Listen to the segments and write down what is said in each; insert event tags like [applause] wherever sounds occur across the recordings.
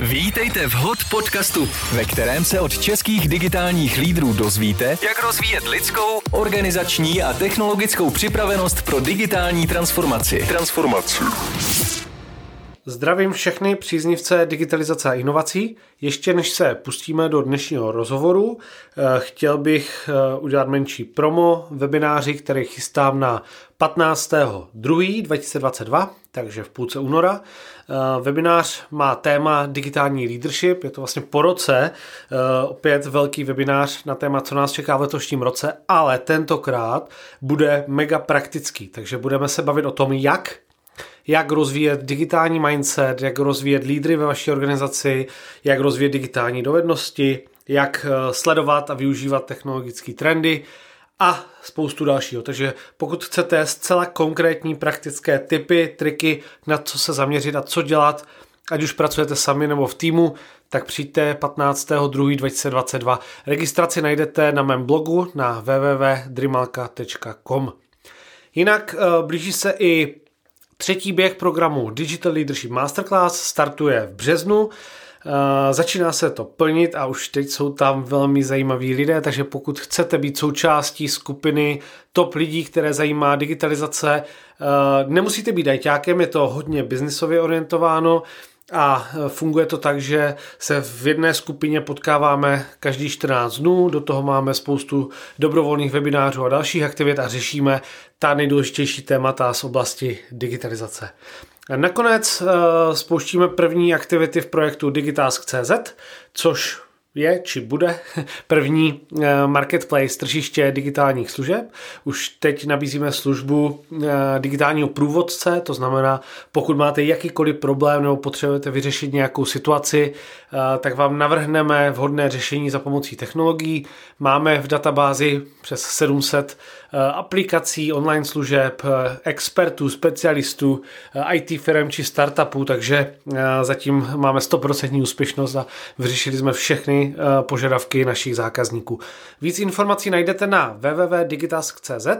Vítejte v HOT podcastu, ve kterém se od českých digitálních lídrů dozvíte, jak rozvíjet lidskou, organizační a technologickou připravenost pro digitální transformaci. Transformaci. Zdravím všechny příznivce digitalizace a inovací. Ještě než se pustíme do dnešního rozhovoru, eh, chtěl bych eh, udělat menší promo webináři, který chystám na 15.2.2022, takže v půlce února. Eh, webinář má téma digitální leadership, je to vlastně po roce, opět velký webinář na téma, co nás čeká v letošním roce, ale tentokrát bude mega praktický, takže budeme se bavit o tom, jak jak rozvíjet digitální mindset, jak rozvíjet lídry ve vaší organizaci, jak rozvíjet digitální dovednosti, jak eh, sledovat a využívat technologické trendy a spoustu dalšího. Takže pokud chcete zcela konkrétní praktické typy, triky, na co se zaměřit a co dělat, ať už pracujete sami nebo v týmu, tak přijďte 15.2.2022. Registraci najdete na mém blogu na www.drimalka.com. Jinak eh, blíží se i Třetí běh programu Digital Leadership Masterclass startuje v březnu. Eh, začíná se to plnit a už teď jsou tam velmi zajímaví lidé, takže pokud chcete být součástí skupiny top lidí, které zajímá digitalizace, eh, nemusíte být ajťákem, je to hodně biznisově orientováno, a funguje to tak, že se v jedné skupině potkáváme každý 14 dnů, do toho máme spoustu dobrovolných webinářů a dalších aktivit a řešíme ta nejdůležitější témata z oblasti digitalizace. Nakonec eh, spouštíme první aktivity v projektu Digitask.cz, což je či bude první eh, marketplace tržiště digitálních služeb. Už teď nabízíme službu eh, digitálního průvodce, to znamená, pokud máte jakýkoliv problém nebo potřebujete vyřešit nějakou situaci, eh, tak vám navrhneme vhodné řešení za pomocí technologií. Máme v databázi přes 700 aplikací, online služeb, expertů, specialistů, IT firm či startupů, takže zatím máme 100% úspěšnost a vyřešili jsme všechny Eh, požadavky našich zákazníků. Víc informací najdete na www.digitask.cz. Eh,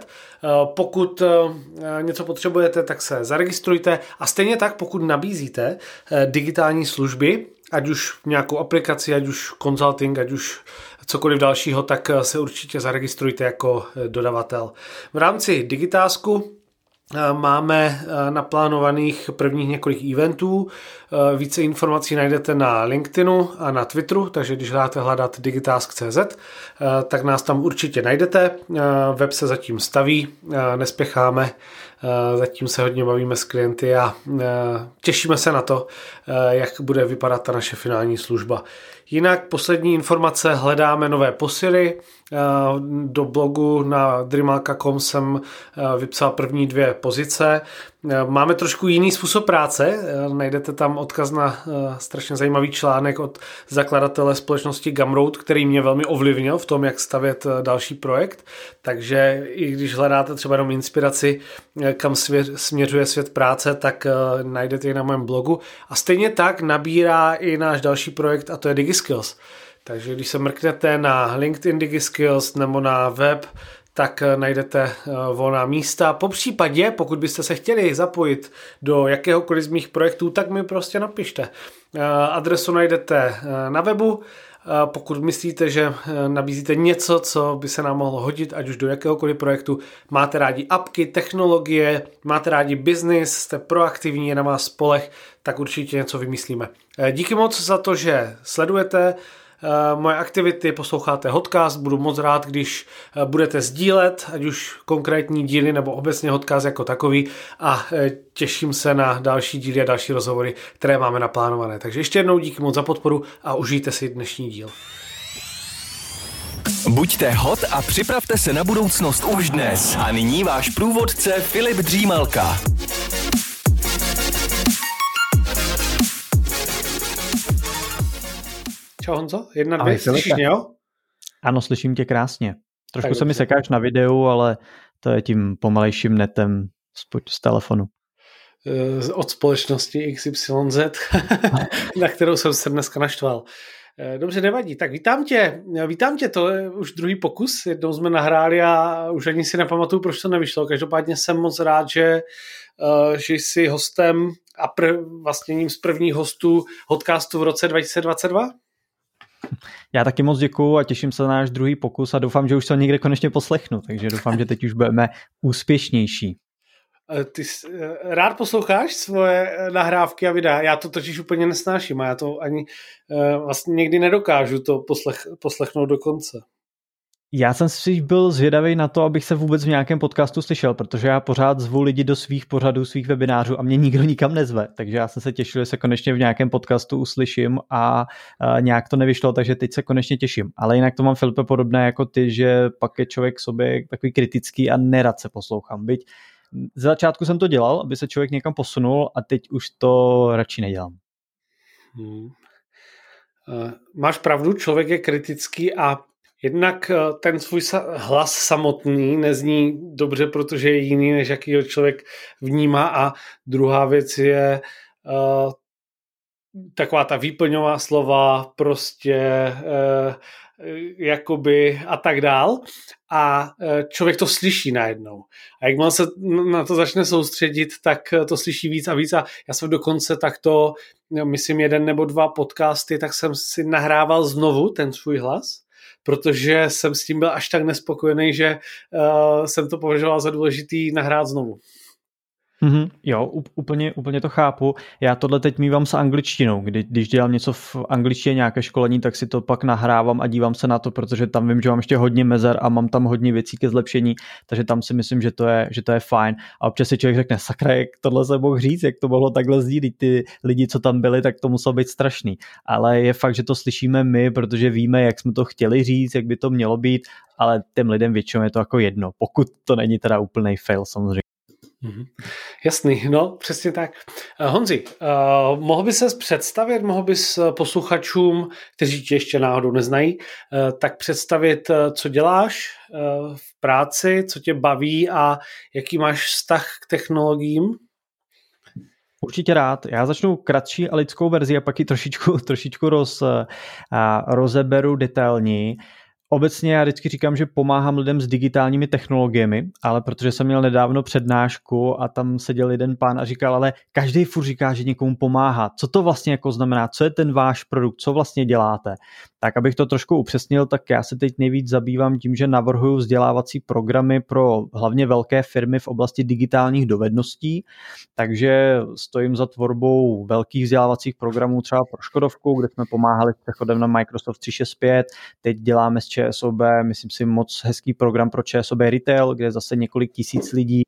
pokud eh, něco potřebujete, tak se zaregistrujte a stejně tak, pokud nabízíte digitální služby, ať už nějakou aplikaci, ať už consulting, ať už cokoliv dalšího, tak se určitě zaregistrujte jako dodavatel. V rámci Digitásku Máme naplánovaných prvních několik eventů. Více informací najdete na LinkedInu a na Twitteru, takže když hledáte hledat digitask.cz, tak nás tam určitě najdete. Web se zatím staví, nespěcháme, zatím se hodně bavíme s klienty a těšíme se na to, jak bude vypadat ta naše finální služba. Jinak poslední informace, hledáme nové posily. Eh, do blogu na dreamalka.com jsem eh, vypsal první dvě pozice. Eh, máme trošku jiný způsob práce, najdete tam odkaz na strašně zajímavý článek od zakladatele společnosti Gumroad, který mě velmi ovlivnil v tom, jak stavět další projekt, takže i když hledáte třeba jenom inspiraci, kam směřuje svět práce, tak najdete ji na mém blogu. A stejně tak nabírá i náš další projekt a to je DigiSkills. Takže když se mrknete na LinkedIn DigiSkills nebo na web, tak eh, najdete eh, volná místa. Po případě, pokud byste se chtěli zapojit do jakéhokoliv z mých projektů, tak mi prostě napište. Eh, adresu najdete na webu. Pokud myslíte, že nabízíte něco, co by se nám mohlo hodit, ať už do jakéhokoliv projektu, máte rádi apky, technologie, máte rádi biznis, jste proaktivní, je na vás spolech, tak určitě něco vymyslíme. Díky moc za to, že sledujete moje aktivity, posloucháte podcast, budu moc rád, když eh, budete sdílet, ať už konkrétní díly nebo obecně podcast jako takový a eh, těším se na další díly a další rozhovory, které máme naplánované. Takže ještě jednou díky moc za podporu a užijte si dnešní díl. Buďte hot a připravte se na budoucnost už dnes. A nyní váš průvodce Filip Dřímalka. Čau Honzo, jedna, dvě, slyšíš mě, jo? Ano, slyším tě krásně. Trošku tak se mi sekáš na videu, ale to je tím pomalejším netem z, telefonu. Eh, od společnosti XYZ, [laughs] na kterou jsem se dneska naštval. Eh, dobře, nevadí. Tak vítám tě. Vítám tě, to je už druhý pokus. Jednou jsme nahráli a už ani si nepamatuju, proč to nevyšlo. Každopádně jsem moc rád, že, eh, že jsi hostem a pr- vlastně ním z prvních hostů podcastu v roce 2022. [laughs] Já taky moc děkuju a těším se na náš druhý pokus a doufám, že už to někde konečně poslechnu, takže doufám, že teď už budeme úspěšnější. Eh, ty eh, rád posloucháš svoje eh, nahrávky a videa? Já to totiž úplně nesnáším a já to ani vlastně někdy nedokážu to poslech, poslechnout do konce. Já jsem si byl zvědavý na to, abych se vůbec v nějakém podcastu slyšel, protože já pořád zvu lidi do svých pořadů, svých webinářů a mě nikdo nikam nezve. Takže já jsem se těšil, že se konečně v nějakém podcastu uslyším a, a nějak to nevyšlo, takže teď se konečně těším. Ale jinak to mám Filipe podobné jako ty, že pak je člověk sobě takový kritický a nerad se poslouchám. Byť z začátku jsem to dělal, aby se člověk někam posunul a teď už to radši nedělám. Hmm. Uh, máš pravdu, člověk je kritický a jednak eh, ten svůj hlas samotný nezní dobře, protože je jiný, než jaký ho člověk vnímá. A druhá věc je uh, taková ta výplňová slova, prostě uh, jakoby a tak dál. A člověk to slyší najednou. A jak se na to začne soustředit, tak to slyší víc a víc. A já jsem dokonce takto, myslím jeden nebo dva podcasty, tak jsem si nahrával znovu ten svůj hlas, protože jsem s tím byl až tak nespokojený, že uh, jsem to považoval za důležitý nahrát znovu. Mm-hmm, jo, úplně, úplně to chápu. Já tohle teď mývám s angličtinou. Kdy, když dělám něco v angličtině, nějaké školení, tak si to pak nahrávám a dívám se na to, protože tam vím, že mám ještě hodně mezer a mám tam hodně věcí ke zlepšení, takže tam si myslím, že to je, že to je fajn. A občas si člověk řekne, sakra, jak tohle se mohl říct, jak to mohlo takhle sdílit ty lidi, co tam byli, tak to muselo být strašný. Ale je fakt, že to slyšíme my, protože víme, jak jsme to chtěli říct, jak by to mělo být, ale těm lidem většinou je to jako jedno, pokud to není teda úplný fail samozřejmě. Mm-hmm. Jasný, no přesně tak. Uh, Honzi, uh, mohl bys se představit, mohl bys eh, posluchačům, kteří tě ještě náhodou neznají, tak představit, co děláš v práci, co tě baví a jaký máš vztah k technologiím? Určitě rád. Já začnu kratší a lidskou verzi a pak ji trošičku, [laughs] trošičku roz, rozeberu detailní. Obecně já vždycky říkám, že pomáhám lidem s digitálními technologiemi, ale protože jsem měl nedávno přednášku a tam seděl jeden pán a říkal, ale každý furt říká, že někomu pomáhá. Co to vlastně jako znamená? Co je ten váš produkt? Co vlastně děláte? Tak abych to trošku upřesnil, tak já se teď nejvíc zabývám tím, že navrhuju vzdělávací programy pro hlavně velké firmy v oblasti digitálních dovedností, takže stojím za tvorbou velkých vzdělávacích programů třeba pro Škodovku, kde jsme pomáhali s přechodem na Microsoft 365, teď děláme s ČSOB, myslím si moc hezký program pro ČSOB Retail, kde zase několik tisíc lidí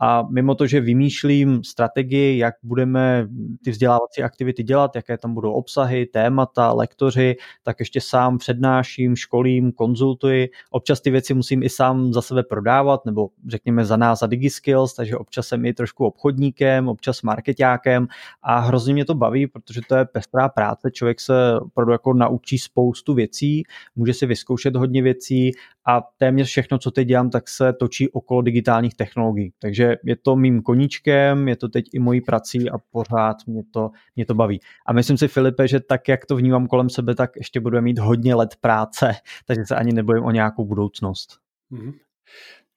a mimo to, že vymýšlím strategii, jak budeme ty vzdělávací aktivity dělat, jaké tam budou obsahy, témata, lektoři, tak ještě sám přednáším, školím, konzultuji. Občas ty věci musím i sám za sebe prodávat, nebo řekněme za nás za DigiSkills, takže občas jsem i trošku obchodníkem, občas marketákem a hrozně mě to baví, protože to je pestrá práce, člověk se opravdu jako naučí spoustu věcí, může si vyzkoušet hodně věcí a téměř všechno, co teď dělám, tak se točí okolo digitálních technologií. Takže je to mým koníčkem, je to teď i mojí prací a pořád mě to, mě to baví. A myslím si, Filipe, že tak, jak to vnímám kolem sebe, tak ještě budeme mít hodně let práce, [laughs] takže se ani nebojím o nějakou budoucnost. Mm-hmm.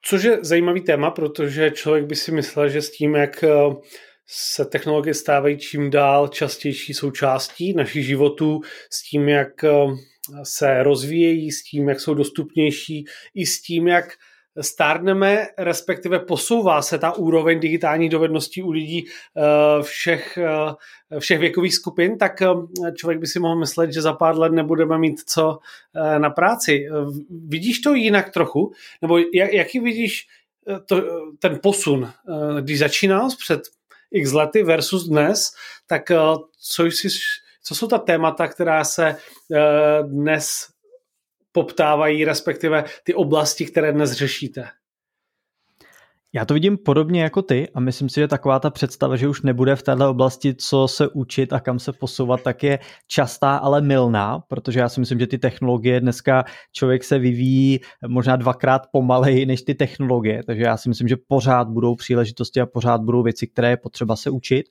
Což je zajímavý téma, protože člověk by si myslel, že s tím, jak eh, se technologie stávají čím dál častější součástí našich životů, s tím, jak eh, se rozvíjejí, s tím, jak jsou dostupnější, i s tím, jak stárneme, respektive posouvá se ta úroveň digitálních dovedností u lidí eh, všech, eh, všech věkových skupin, tak eh, člověk by si mohl myslet, že za pár let nebudeme mít co na práci. Vidíš to jinak trochu? Nebo jaký vidíš to, ten posun, když začínal před x lety versus dnes, tak co, jsi, co jsou ta témata, která se dnes poptávají, respektive ty oblasti, které dnes řešíte? Já to vidím podobně jako ty a myslím si, že taková ta představa, že už nebude v této oblasti co se učit a kam se posouvat, tak je častá, ale milná, protože já si myslím, že ty technologie dneska člověk se vyvíjí možná dvakrát pomaleji než ty technologie, takže já si myslím, že pořád budou příležitosti a pořád budou věci, které je potřeba se učit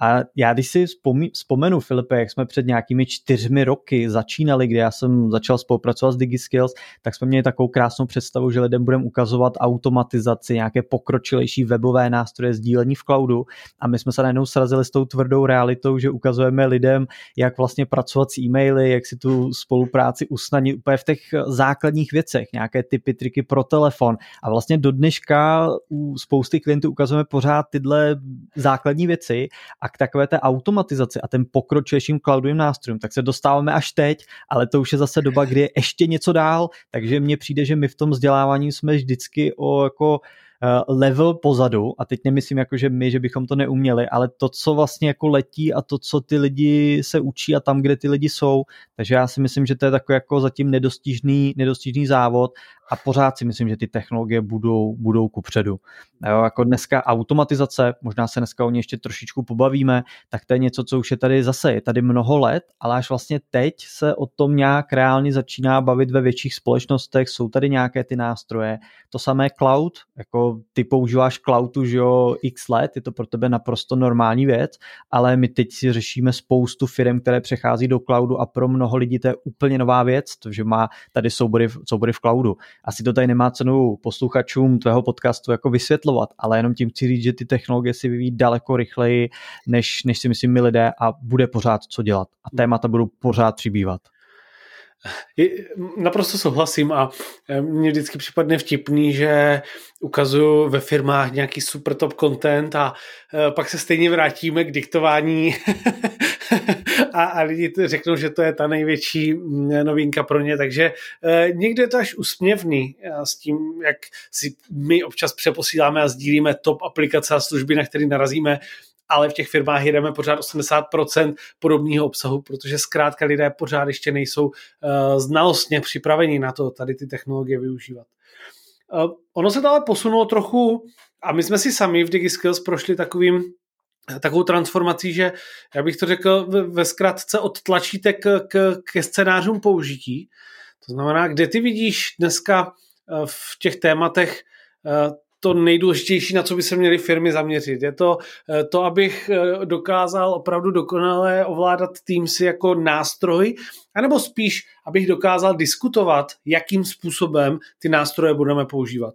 A já když si vzpomenu, Filipe, jak jsme před nějakými čtyřmi roky začínali, kdy já jsem začal spolupracovat s DigiSkills, tak jsme měli takovou krásnou představu, že lidem budeme ukazovat automatizaci, nějaké pokročilejší webové nástroje sdílení v cloudu. A my jsme se najednou srazili s tou tvrdou realitou, že ukazujeme lidem, jak vlastně pracovat s e-maily, jak si tu spolupráci usnadnit úplně v těch základních věcech, nějaké typy, triky pro telefon. A vlastně do dneška u spousty klientů ukazujeme pořád tyhle základní věci. A k takové té automatizaci a ten pokročilejším cloudovým nástrojům, tak se dostáváme až teď, ale to už je zase doba, kdy je ještě něco dál, takže mně přijde, že my v tom vzdělávání jsme vždycky o jako level pozadu a teď nemyslím jako, že my, že bychom to neuměli, ale to, co vlastně jako letí a to, co ty lidi se učí a tam, kde ty lidi jsou, takže já si myslím, že to je takový jako zatím nedostižný, nedostižný závod a pořád si myslím, že ty technologie budou, budou kupředu. Jo, jako dneska automatizace, možná se dneska o ní ještě trošičku pobavíme, tak to je něco, co už je tady zase, je tady mnoho let, ale až vlastně teď se o tom nějak reálně začíná bavit ve větších společnostech, jsou tady nějaké ty nástroje, to samé cloud, jako ty používáš cloud už jo x let, je to pro tebe naprosto normální věc, ale my teď si řešíme spoustu firm, které přechází do cloudu a pro mnoho lidí to je úplně nová věc, že má tady soubory, soubory v cloudu asi to tady nemá cenu posluchačům tvého podcastu jako vysvětlovat, ale jenom tím chci říct, že ty technologie si vyvíjí daleko rychleji, než, než si myslím my lidé a bude pořád co dělat. A témata budou pořád přibývat. Naprosto souhlasím a e, mně vždycky připadne vtipný, že ukazuju ve firmách nějaký super top content a e, pak se stejně vrátíme k diktování. [laughs] A, a lidi řeknou, že to je ta největší novinka pro ně, takže e, někde je to až usměvný. S tím, jak si my občas přeposíláme a sdílíme top aplikace a služby, na které narazíme ale v těch firmách jedeme pořád 80% podobného obsahu, protože zkrátka lidé pořád ještě nejsou uh, znalostně připraveni na to tady ty technologie využívat. Uh, ono se dále posunulo trochu a my jsme si sami v DigiSkills prošli takovým takovou transformací, že já bych to řekl ve zkratce od tlačítek k, ke scénářům použití. To znamená, kde ty vidíš dneska eh, v těch tématech to nejdůležitější, na co by se měly firmy zaměřit. Je to eh, to, abych eh, dokázal opravdu dokonale ovládat Teamsy jako nástroj, anebo spíš, abych dokázal diskutovat, jakým způsobem ty nástroje budeme používat.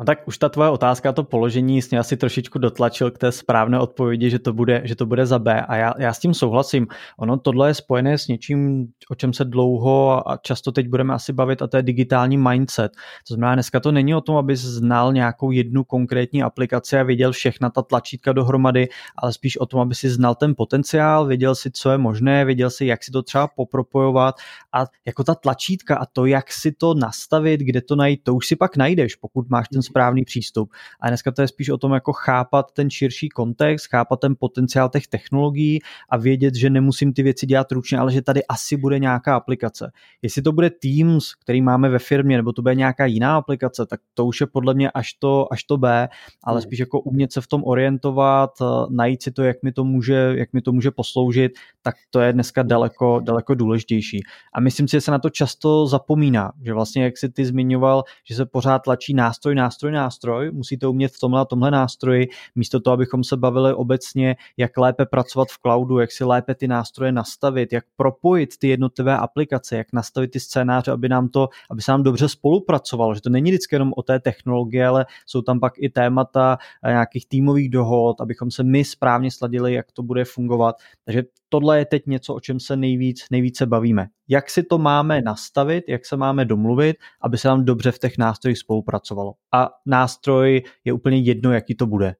No tak už ta tvoje otázka, to položení jsi asi trošičku dotlačil k té správné odpovědi, že to bude, že to bude za B a já, já s tím souhlasím. Ono tohle je spojené s něčím, o čem se dlouho a často teď budeme asi bavit a to je digitální mindset. To znamená, dneska to není o tom, aby znal nějakou jednu konkrétní aplikaci a viděl všechna ta tlačítka dohromady, ale spíš o tom, aby si znal ten potenciál, věděl si, co je možné, věděl si, jak si to třeba popropojovat a jako ta tlačítka a to, jak si to nastavit, kde to najít, to už si pak najdeš, pokud máš ten správný přístup. A dneska to je spíš o tom jako chápat ten širší kontext, chápat ten potenciál těch technologií a vědět, že nemusím ty věci dělat ručně, ale že tady asi bude nějaká aplikace. Jestli to bude Teams, který máme ve firmě, nebo to bude nějaká jiná aplikace, tak to už je podle mě až to, až to B, ale hmm. spíš jako umět se v tom orientovat, eh, najít si to, jak mi to může, jak mi to může posloužit, tak to je dneska daleko, daleko důležitější. A myslím si, že se na to často zapomíná, že vlastně, jak si ty zmiňoval, že se pořád tlačí nástroj, nástroj, nástroj, nástroj, musíte umět v tomhle a tomhle nástroji, místo toho, abychom se bavili obecně, jak lépe pracovat v cloudu, jak si lépe ty nástroje nastavit, jak propojit ty jednotlivé aplikace, jak nastavit ty scénáře, aby nám to, aby se nám dobře spolupracovalo, že to není vždycky jenom o té technologie, ale jsou tam pak i témata nějakých týmových dohod, abychom se my správně sladili, jak to bude fungovat. Takže tohle je teď něco, o čem se nejvíc, nejvíce bavíme. Jak si to máme nastavit, jak se máme domluvit, aby se nám dobře v těch nástrojích spolupracovalo. A nástroj je úplně jedno, jaký to bude.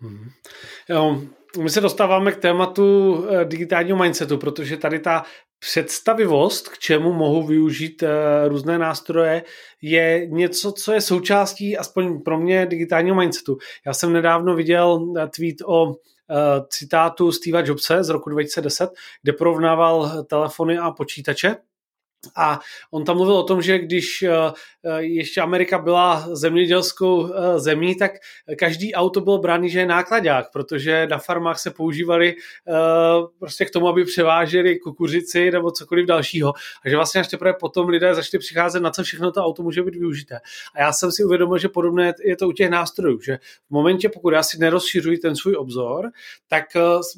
Hmm. Jo, my se dostáváme k tématu eh, digitálního mindsetu, protože tady ta představivost, k čemu mohou využít eh, různé nástroje, je něco, co je součástí, aspoň pro mě, digitálního mindsetu. Já jsem nedávno viděl eh, tweet o citátu Steva Jobse z roku 2010, kde porovnával telefony a počítače A on tam mluvil o tom, že když eh, eh, ještě Amerika byla zemědělskou eh, zemí, tak každý auto bylo brány, že je nákladák, protože na farmách se používali prostě k tomu, aby převáželi kukuřici nebo cokoliv dalšího. A že vlastně až teprve potom lidé začali přicházet, na co všechno to auto může být využité. A já jsem si uvědomil, že podobné je to u těch nástrojů, že v momentě, pokud já si nerozšiřuji ten svůj obzor, tak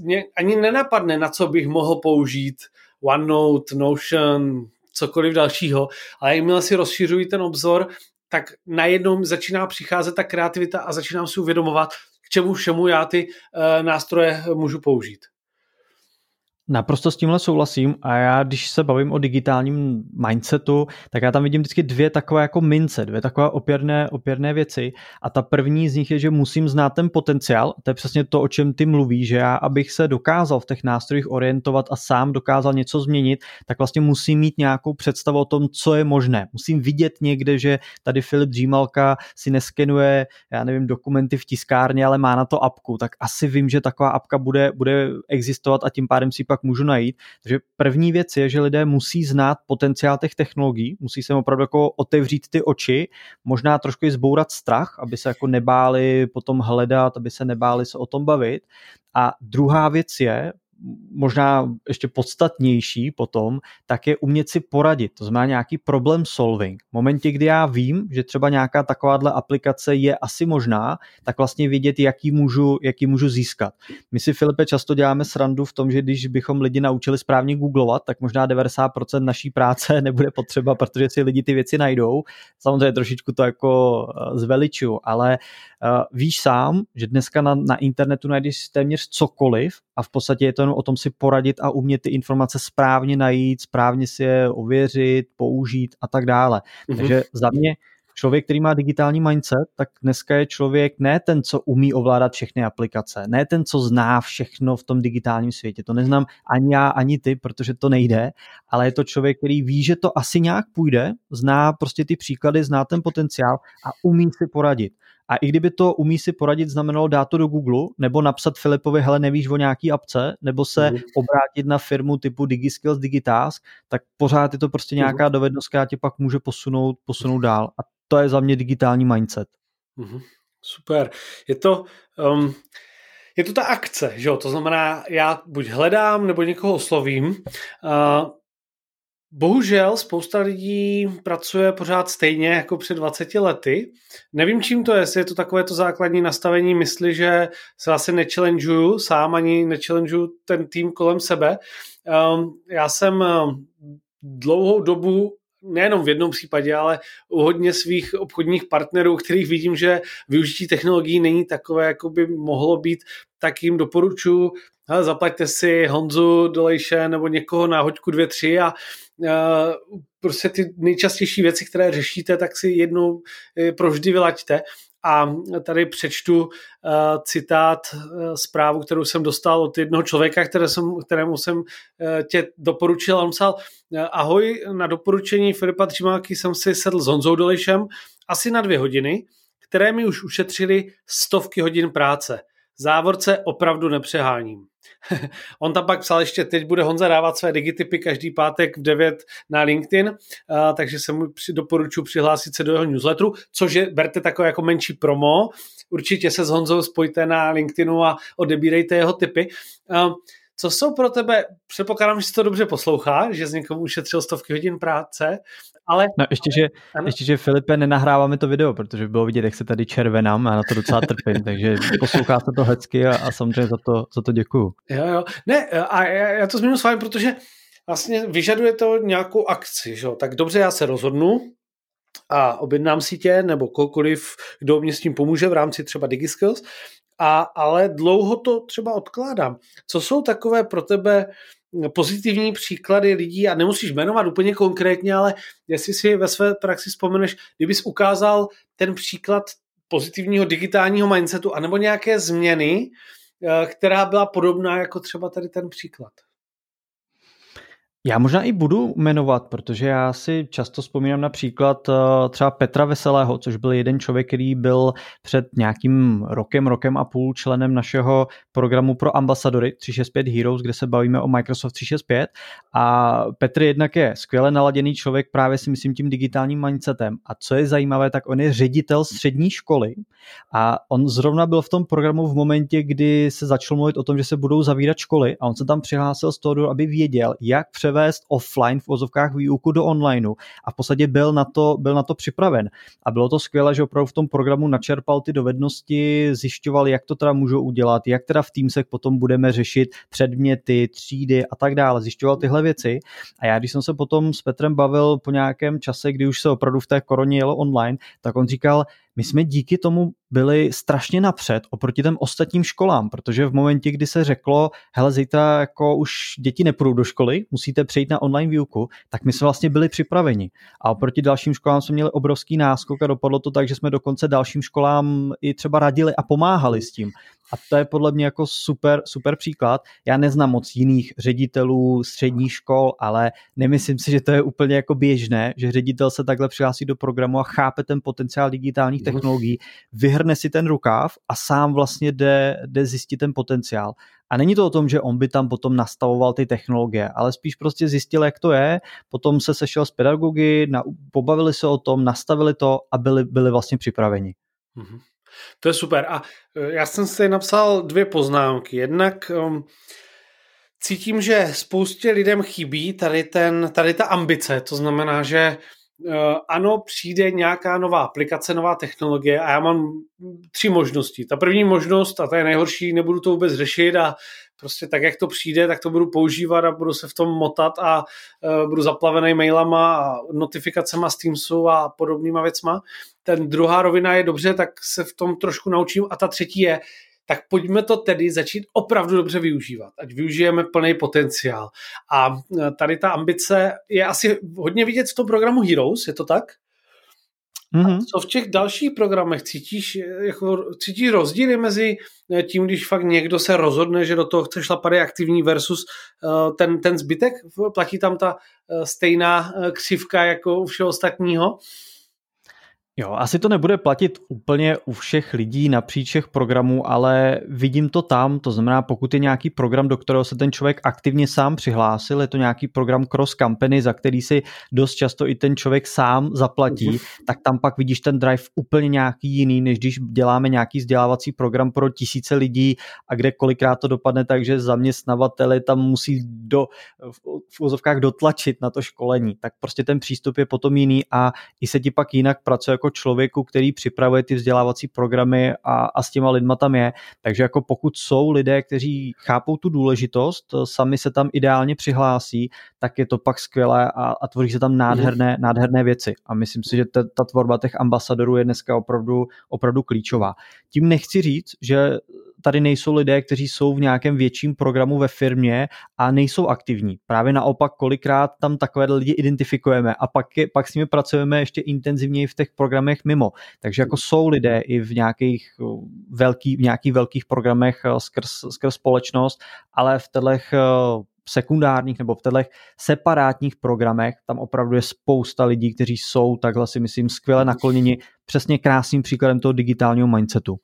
mě ani nenapadne, na co bych mohl použít OneNote, Notion, cokoliv dalšího, ale jakmile si rozšiřují ten obzor, tak najednou začíná přicházet ta kreativita a začínám si uvědomovat, k čemu všemu já ty uh, nástroje můžu použít. Naprosto s tímhle souhlasím a já, když se bavím o digitálním mindsetu, tak já tam vidím vždycky dvě takové jako mince, dvě takové opěrné, opěrné věci. A ta první z nich je, že musím znát ten potenciál, to je přesně to, o čem ty mluvíš, že já, abych se dokázal v těch nástrojích orientovat a sám dokázal něco změnit, tak vlastně musím mít nějakou představu o tom, co je možné. Musím vidět někde, že tady Filip Dřímalka si neskenuje, já nevím, dokumenty v tiskárně, ale má na to apku, tak asi vím, že taková apka bude, bude existovat a tím pádem si pak můžu najít. Takže první věc je, že lidé musí znát potenciál těch technologií, musí se opravdu jako otevřít ty oči, možná trošku i zbourat strach, aby se jako nebáli potom hledat, aby se nebáli se o tom bavit. A druhá věc je, možná ještě podstatnější potom, tak je umět si poradit, to znamená nějaký problem solving. V momentě, kdy já vím, že třeba nějaká takováhle aplikace je asi možná, tak vlastně vědět, jaký můžu, jaký můžu získat. My si, Filipe, často děláme srandu v tom, že když bychom lidi naučili správně googlovat, tak možná 90% naší práce [laughs] nebude potřeba, protože si lidi ty věci najdou. Samozřejmě trošičku to jako eh, zveliču, ale uh, víš sám, že dneska na, na internetu najdeš téměř cokoliv a v podstatě je to jenom o tom si poradit a umět ty informace správně najít, správně si je ověřit, použít a tak dále. Mm-hmm. Takže za mě člověk, který má digitální mindset, tak dneska je člověk ne ten, co umí ovládat všechny aplikace, ne ten, co zná všechno v tom digitálním světě. To neznám ani já, ani ty, protože to nejde, ale je to člověk, který ví, že to asi nějak půjde, zná prostě ty příklady, zná ten potenciál a umí si poradit. A i kdyby to umí si poradit znamenalo dát to do Google, nebo napsat Filipovi, hele, nevíš o nějaký apce, nebo se mm. obrátit na firmu typu DigiSkills, Digitask, tak pořád je to prostě nějaká mm. dovednost, která tě pak může posunout, posunout dál. A to je za mě digitální mindset. Mm. Super. Je to, um, je to ta akce, že jo? To znamená, já buď hledám, nebo někoho oslovím. Uh, Bohužel spousta lidí pracuje pořád stejně jako před 20 lety. Nevím, čím to je, jestli je to takové to základní nastavení mysli, že se asi nechallengeuju sám, ani nechallengeuju ten tým kolem sebe. Um, já jsem um, dlouhou dobu nejenom v jednom případě, ale u hodně svých obchodních partnerů, kterých vidím, že využití technologií není takové, jako by mohlo být, tak jim doporučuji, hele, zaplaťte si Honzu Dolejše nebo někoho na hoďku dvě, tři a prostě ty nejčastější věci, které řešíte, tak si jednou eh, provždy vylaďte. A tady přečtu uh, citát, uh, zprávu, kterou jsem dostal od jednoho člověka, které jsem, kterému jsem uh, tě doporučil. On psal, ahoj, na doporučení Filipa Třimáky jsem si sedl s Honzou Dolejšem asi na dvě hodiny, které mi už ušetřili stovky hodin práce. Závorce opravdu nepřeháním. [laughs] On tam pak psal ještě, teď bude Honza dávat své digitypy každý pátek v 9 na LinkedIn, uh, takže se mu doporučuji přihlásit se do jeho newsletteru, což je, berte takové jako menší promo. Určitě se s Honzou spojte na LinkedInu a odebírejte jeho typy. Uh, co jsou pro tebe, předpokládám, že si to dobře poslouchá, že z někomu ušetřil stovky hodin práce, ale... No ještě, že, ještě, že Filipe, nenahráváme to video, protože by bylo vidět, jak se tady červenám a na to docela trpím, [laughs] takže poslouchá se to hezky a, a samozřejmě za to, za to děkuju. Jo, jo. Ne, a já, já to zmíním s vámi, protože vlastně vyžaduje to nějakou akci, že? tak dobře, já se rozhodnu, a objednám si tě, nebo kohokoliv, kdo mě s tím pomůže v rámci třeba DigiSkills, a, ale dlouho to třeba odkládám. Co jsou takové pro tebe pozitivní příklady lidí, a nemusíš jmenovat úplně konkrétně, ale jestli si ve své praxi vzpomeneš, kdybys ukázal ten příklad pozitivního digitálního mindsetu, anebo nějaké změny, eh, která byla podobná jako třeba tady ten příklad. Já možná i budu jmenovat, protože já si často vzpomínám například eh, třeba Petra Veselého, což byl jeden člověk, který byl před nějakým rokem, rokem a půl členem našeho programu pro ambasadory 365 Heroes, kde se bavíme o Microsoft 365 a Petr jednak je skvěle naladěný člověk právě si myslím tím digitálním mindsetem. A co je zajímavé, tak on je ředitel střední školy a on zrovna byl v tom programu v momentě, kdy se začalo mluvit o tom, že se budou zavírat školy a on se tam přihlásil z toho, aby věděl, jak převést offline v ozovkách výuku do onlineu a v podstatě byl na to, byl na to připraven. A bylo to skvělé, že opravdu v tom programu načerpal ty dovednosti, zjišťoval, jak to teda můžou udělat, jak teda v Teamsech potom budeme řešit předměty, třídy a tak dále. Zjišťoval tyhle věci. A já, když jsem se potom s Petrem bavil po nějakém čase, kdy už se opravdu v té koroně jelo online, tak on říkal, my jsme díky tomu byli strašně napřed oproti těm ostatním školám, protože v momentě, kdy se řeklo, hele, zítra jako už děti nepůjdou do školy, musíte přejít na online výuku, tak my jsme vlastně byli připraveni. A oproti dalším školám jsme měli obrovský náskok a dopadlo to tak, že jsme dokonce dalším školám i třeba radili a pomáhali s tím. A to je podle mě jako super, super příklad. Já neznám moc jiných ředitelů středních škol, ale nemyslím si, že to je úplně jako běžné, že ředitel se takhle přihlásí do programu a chápe ten potenciál digitálních technologií, vyhrne si ten rukáv a sám vlastně jde, jde zjistit ten potenciál. A není to o tom, že on by tam potom nastavoval ty technologie, ale spíš prostě zjistil, jak to je, potom se sešel s pedagogy, na, pobavili se o tom, nastavili to a byli, byli vlastně připraveni. Mm-hmm. To je super. A e, já jsem si napsal dvě poznámky. Jednak um, cítím, že spoustě lidem chybí tady, ten, tady ta ambice. To znamená, že uh, ano, přijde nějaká nová aplikace, nová technologie a já mám tři možnosti. Ta první možnost, a ta je nejhorší, nebudu to vůbec řešit a prostě tak, jak to přijde, tak to budu používat a budu se v tom motat a uh, budu zaplavený mailama a notifikacema z Teamsu a podobnýma věcma. Ten druhá rovina je dobře, tak se v tom trošku naučím a ta třetí je, tak pojďme to tedy začít opravdu dobře využívat, ať využijeme plný potenciál. A e, tady ta ambice je asi hodně vidět v tom programu Heroes, je to tak? Mm-hmm. A co v těch dalších programech cítíš, jako, cítíš rozdíly mezi eh, tím, když fakt někdo se rozhodne, že do toho chce šlapat aktivní versus uh, ten, ten zbytek? Platí tam ta uh, stejná křivka jako u všeho ostatního? Jo, asi to nebude platit úplně u všech lidí napříč všech programů, ale vidím to tam, to znamená, pokud je nějaký program, do kterého se ten člověk aktivně sám přihlásil, je to nějaký program cross company, za který si dost často i ten člověk sám zaplatí, uh-huh. tak tam pak vidíš ten drive úplně nějaký jiný, než když děláme nějaký vzdělávací program pro tisíce lidí a kde kolikrát to dopadne tak, že zaměstnavateli tam musí do, v úzovkách dotlačit na to školení, tak prostě ten přístup je potom jiný a i se ti pak jinak pracuje jako člověku, který připravuje ty vzdělávací programy a, a s těma lidma tam je. Takže jako pokud jsou lidé, kteří chápou tu důležitost, sami se tam ideálně přihlásí, tak je to pak skvělé a, a tvoří se tam nádherné, nádherné věci. A myslím si, že ta, ta tvorba těch ambasadorů je dneska opravdu, opravdu klíčová. Tím nechci říct, že tady nejsou lidé, kteří jsou v nějakém větším programu ve firmě a nejsou aktivní. Právě naopak, kolikrát tam takové lidi identifikujeme a pak, je, pak s nimi pracujeme ještě intenzivněji v těch programech mimo. Takže jako jsou lidé i v nějakých, velký, v nějakých velkých programech eh, skrz, skrz společnost, ale v těch eh, sekundárních nebo v těchto separátních programech, tam opravdu je spousta lidí, kteří jsou takhle si myslím skvěle nakloněni přesně krásným příkladem toho digitálního mindsetu.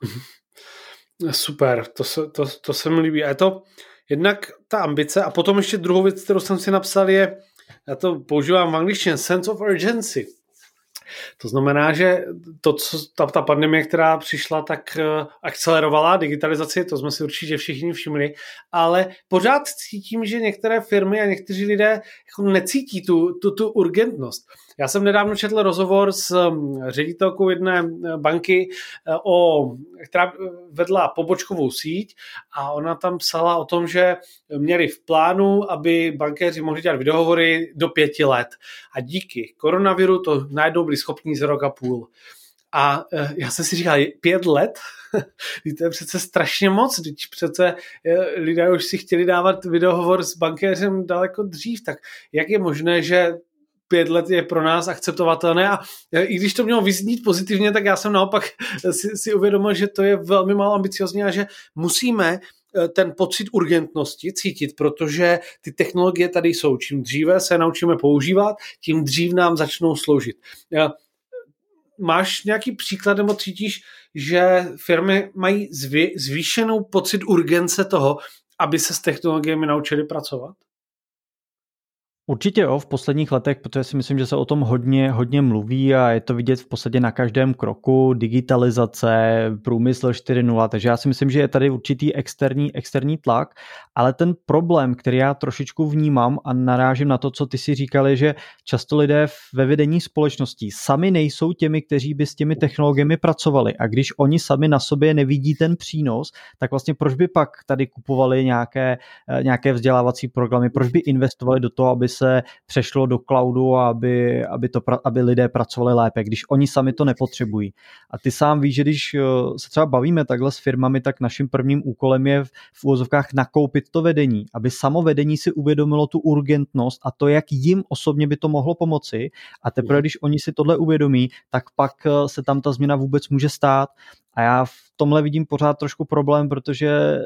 Mhm. Super, to se, to, to se mi líbí. A je to jednak ta ambice a potom ještě druhou věc, kterou jsem si napsal je, já to používám v angličtině, sense of urgency. To znamená, že to, co ta, ta pandemie, která přišla, tak uh, akcelerovala digitalizaci, to jsme si určitě všichni všimli, ale pořád cítím, že některé firmy a někteří lidé jako necítí tu, tu, tu urgentnost. Já jsem nedávno četl rozhovor s um, ředitelkou jedné uh, banky, uh, o, která vedla pobočkovou síť a ona tam psala o tom, že měli v plánu, aby bankéři mohli dělat videohovory do pěti let. A díky koronaviru to najednou byli schopní z rok a půl. A uh, já jsem si říkal, pět let? [laughs] to je přece strašně moc, když přece lidé už si chtěli dávat videohovor s bankéřem daleko dřív, tak jak je možné, že pět let je pro nás akceptovatelné a i když to mělo vyznít pozitivně, tak já jsem naopak [laughs] si, si uvědomil, že to je velmi málo ambiciozní a že musíme eh, ten pocit urgentnosti cítit, protože ty technologie tady jsou. Čím dříve se naučíme používat, tím dřív nám začnou sloužit. Eh, máš nějaký příklad nebo cítíš, že firmy mají zvýšenou pocit urgence toho, aby se s technologiemi naučili pracovat? Určitě jo, v posledních letech, protože si myslím, že se o tom hodně, hodně mluví a je to vidět v podstatě na každém kroku, digitalizace, průmysl 4.0, takže já si myslím, že je tady určitý externí, externí tlak, ale ten problém, který já trošičku vnímám a narážím na to, co ty si říkali, že často lidé ve vedení společností sami nejsou těmi, kteří by s těmi technologiemi pracovali. A když oni sami na sobě nevidí ten přínos, tak vlastně proč by pak tady kupovali nějaké, eh, nějaké vzdělávací programy, proč by investovali do toho, aby se přešlo do cloudu a aby, aby, to, aby lidé pracovali lépe, když oni sami to nepotřebují. A ty sám víš, že když eh, se třeba bavíme takhle s firmami, tak naším prvním úkolem je v, úvozovkách nakoupit to vedení, aby samo vedení si uvědomilo tu urgentnost a to, jak jim osobně by to mohlo pomoci. A teprve, když oni si tohle uvědomí, tak pak eh, se tam ta změna vůbec může stát. A já v tomhle vidím pořád trošku problém, protože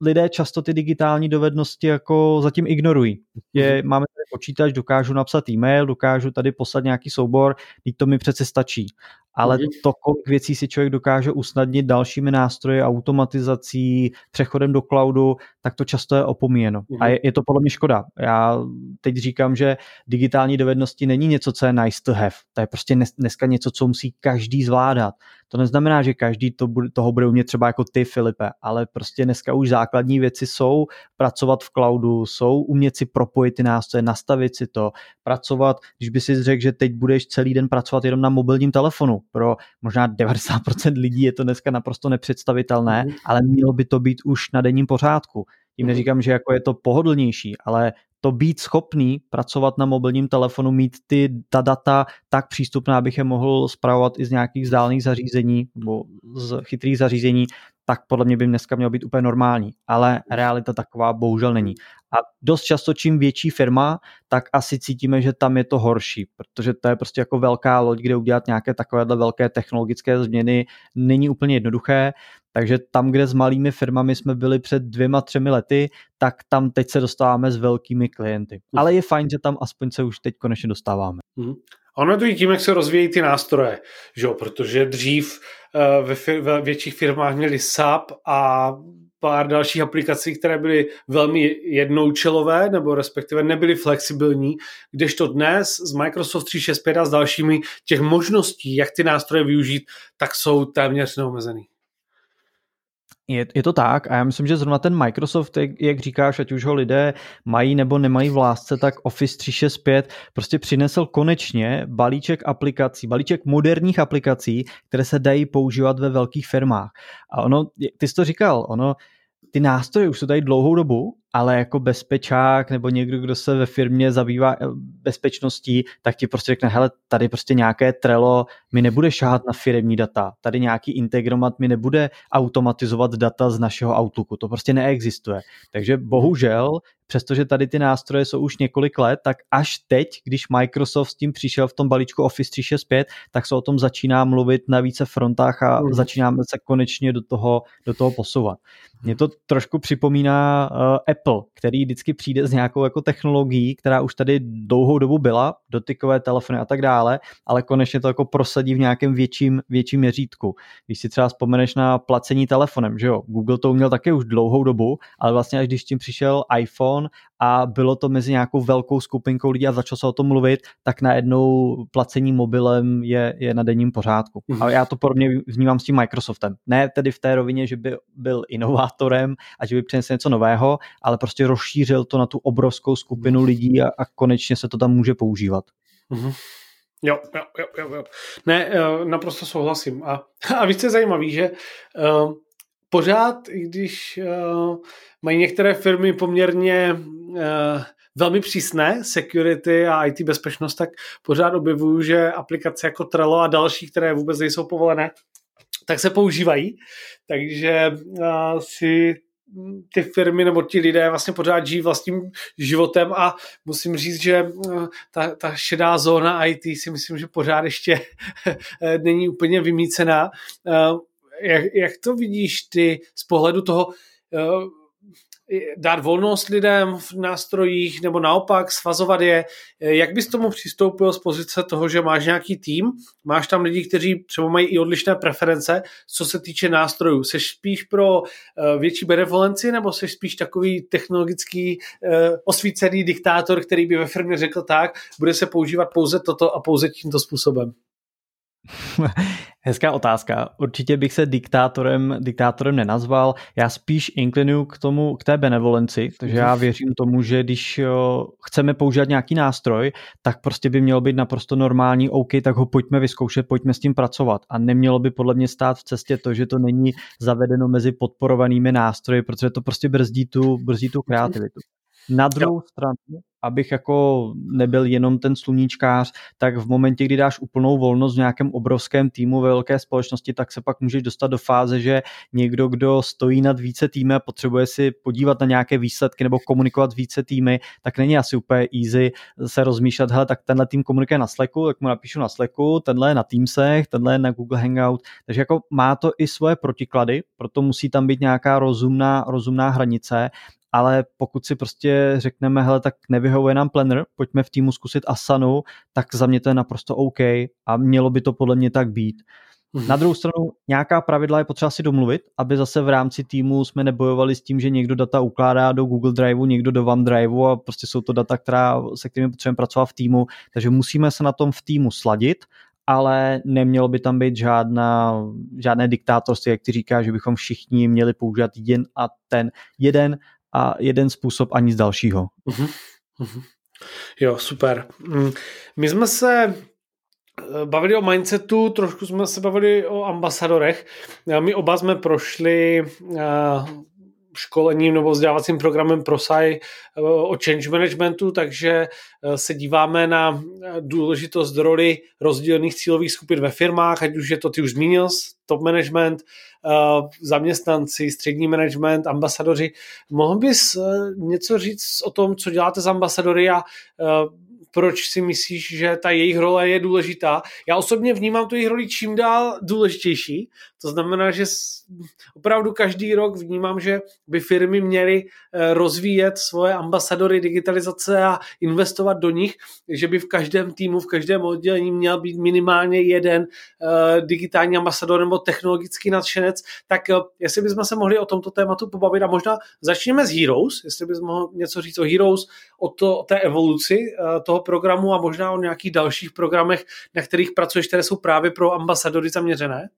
lidé často ty digitální dovednosti jako zatím ignorují. Je, mhm. máme tady počítač, dokážu napsat e-mail, dokážu tady poslat nějaký soubor, teď to mi přece stačí ale mm to, kolik věcí si člověk dokáže usnadnit dalšími nástroji, automatizací, přechodem do cloudu, tak to často je opomíjeno. A je, je to podle mě škoda. Já teď říkám, že digitální dovednosti není něco, co je nice to have. To je prostě dneska něco, co musí každý zvládat. To neznamená, že každý to bude, toho bude umět třeba jako ty, Filipe, ale prostě dneska už základní věci jsou pracovat v cloudu, jsou umět si propojit ty nástroje, nastavit si to, pracovat, když by si řekl, že teď budeš celý den pracovat jenom na mobilním telefonu, pro možná 90% lidí je to dneska naprosto nepředstavitelné, mm. ale mělo by to být už na denním pořádku. Tím mhm. neříkám, že jako je to pohodlnější, ale to být schopný pracovat na mobilním telefonu, mít ty ta data tak přístupná, abych je mohl zpravovat i z nějakých vzdálených zařízení nebo z chytrých zařízení, tak podle mě by dneska mělo být úplně normální. Ale realita taková bohužel není. A dost často, čím větší firma, tak asi cítíme, že tam je to horší, protože to je prostě jako velká loď, kde udělat nějaké takovéhle velké technologické změny není úplně jednoduché. Takže tam, kde s malými firmami jsme byli před dvěma, třemi lety, tak tam teď se dostáváme s velkými klienty. Ale je fajn, že tam aspoň se už teď konečně dostáváme. Ono je to i tím, jak se rozvíjí ty nástroje, že jo? protože dřív uh, ve, fir- ve větších firmách měli SAP a pár dalších aplikací, které byly velmi jednoučelové, nebo respektive nebyly flexibilní, kdežto dnes z Microsoft 365 a s dalšími těch možností, jak ty nástroje využít, tak jsou téměř neomezený. Je, je to tak a já myslím, že zrovna ten Microsoft, jak, jak říkáš, ať už ho lidé mají nebo nemají v lásce, tak Office 365 prostě přinesl konečně balíček aplikací, balíček moderních aplikací, které se dají používat ve velkých firmách. A ono, ty jsi to říkal, ono, ty nástroje už jsou tady dlouhou dobu, ale jako bezpečák nebo někdo, kdo se ve firmě zabývá eh, bezpečností, tak ti prostě řekne, hele, tady prostě nějaké Trello mi nebude šáhat na firmní data, tady nějaký integromat mi nebude automatizovat data z našeho Outlooku, to prostě neexistuje. Takže bohužel přestože tady ty nástroje jsou už několik let, tak až teď, když Microsoft s tím přišel v tom balíčku Office 365, tak se o tom začíná mluvit na více frontách a mm. začínáme se konečně do toho, do toho posouvat. Mě to trošku připomíná uh, Apple, který vždycky přijde s nějakou jako technologií, která už tady dlouhou dobu byla, dotykové telefony a tak dále, ale konečně to jako prosadí v nějakém větším, větším měřítku. Když si třeba vzpomeneš na placení telefonem, že jo, Google to uměl také už dlouhou dobu, ale vlastně až když tím přišel iPhone, iPhone a bylo to mezi nějakou velkou skupinkou lidí a začalo se o tom mluvit, tak najednou placení mobilem je, je na denním pořádku. Mm. A já to podobně vnímám s tím Microsoftem. Ne tedy v té rovině, že by byl inovátorem a že by přinesl něco nového, ale prostě rozšířil to na tu obrovskou skupinu lidí a, a konečně se to tam může používat. Mm. Jo, jo, jo, jo, jo. Ne, eh, naprosto souhlasím. A, [laughs] a víc je zajímavý, že uh, pořád, i když uh, mají některé firmy poměrně uh, velmi přísné security a IT bezpečnost, tak pořád objevuju, že aplikace jako Trello a další, které vůbec nejsou povolené, tak se používají. Takže uh, si ty firmy nebo ti lidé vlastně pořád žijí vlastním životem a musím říct, že ta, ta šedá zóna IT si myslím, že pořád ještě [laughs] není úplně vymícená jak, jak to vidíš ty z pohledu toho, uh, dát volnost lidem v nástrojích nebo naopak svazovat je. Jak bys tomu přistoupil z pozice toho, že máš nějaký tým, máš tam lidi, kteří třeba mají i odlišné preference, co se týče nástrojů. Jsi spíš pro eh, větší benevolenci nebo jsi spíš takový technologický eh, osvícený diktátor, který by ve firmě řekl tak, bude se používat pouze toto a pouze tímto způsobem? [laughs] Hezká otázka. Určitě bych se diktátorem, diktátorem nenazval. Já spíš inklinuju k tomu, k té benevolenci, takže já věřím tomu, že když chceme používat nějaký nástroj, tak prostě by mělo být naprosto normální, OK, tak ho pojďme vyzkoušet, pojďme s tím pracovat. A nemělo by podle mě stát v cestě to, že to není zavedeno mezi podporovanými nástroji, protože to prostě brzdí tu, brzdí tu kreativitu. Na druhou stranu, abych jako nebyl jenom ten sluníčkář, tak v momentě, kdy dáš úplnou volnost v nějakém obrovském týmu ve velké společnosti, tak se pak můžeš dostat do fáze, že někdo, kdo stojí nad více týmy a potřebuje si podívat na nějaké výsledky nebo komunikovat více týmy, tak není asi úplně easy se rozmýšlet, hele, tak tenhle tým komunikuje na Slacku, tak mu napíšu na Slacku, tenhle je na Teamsech, tenhle je na Google Hangout, takže jako má to i svoje protiklady, proto musí tam být nějaká rozumná, rozumná hranice ale pokud si prostě řekneme, hele, tak nevyhovuje nám planner, pojďme v týmu zkusit Asanu, tak za mě to je naprosto OK a mělo by to podle mě tak být. Mhm. Na druhou stranu, nějaká pravidla je potřeba si domluvit, aby zase v rámci týmu jsme nebojovali s tím, že někdo data ukládá do Google Driveu, někdo do OneDriveu a prostě jsou to data, která, se kterými potřebujeme pracovat v týmu, takže musíme se na tom v týmu sladit ale nemělo by tam být žádná, žádné diktátorství, jak ty říká, že bychom všichni měli používat jen a ten jeden a jeden způsob a nic dalšího. Uh-huh. Uh-huh. Jo, super. Mm, my jsme se eh, bavili o mindsetu, trošku jsme se bavili o ambasadorech. My oba jsme prošli eh, školením nebo vzdělávacím programem ProSci o change managementu, takže se díváme na důležitost roli rozdílných cílových skupin ve firmách, ať už je to, ty už zmínil, top management, Eh, zaměstnanci, střední management, ambasadoři. Mohl bys eh, něco říct o tom, co děláte s ambasadory a eh, proč si myslíš, že ta jejich role je důležitá. Já osobně vnímám tu jejich roli čím dál důležitější. To znamená, že opravdu každý rok vnímám, že by firmy měly eh, rozvíjet svoje ambasadory digitalizace a investovat do nich, že by v každém týmu, v každém oddělení měl být minimálně jeden uh, digitální ambasador nebo technologický nadšenec. Tak uh, jestli bychom se mohli o tomto tématu pobavit a možná začněme s Heroes, jestli bys mohl něco říct o Heroes, o, to, o té evoluci uh, programu a možná o nějakých dalších programech, na kterých pracuješ, které jsou právě pro ambasadory zaměřené?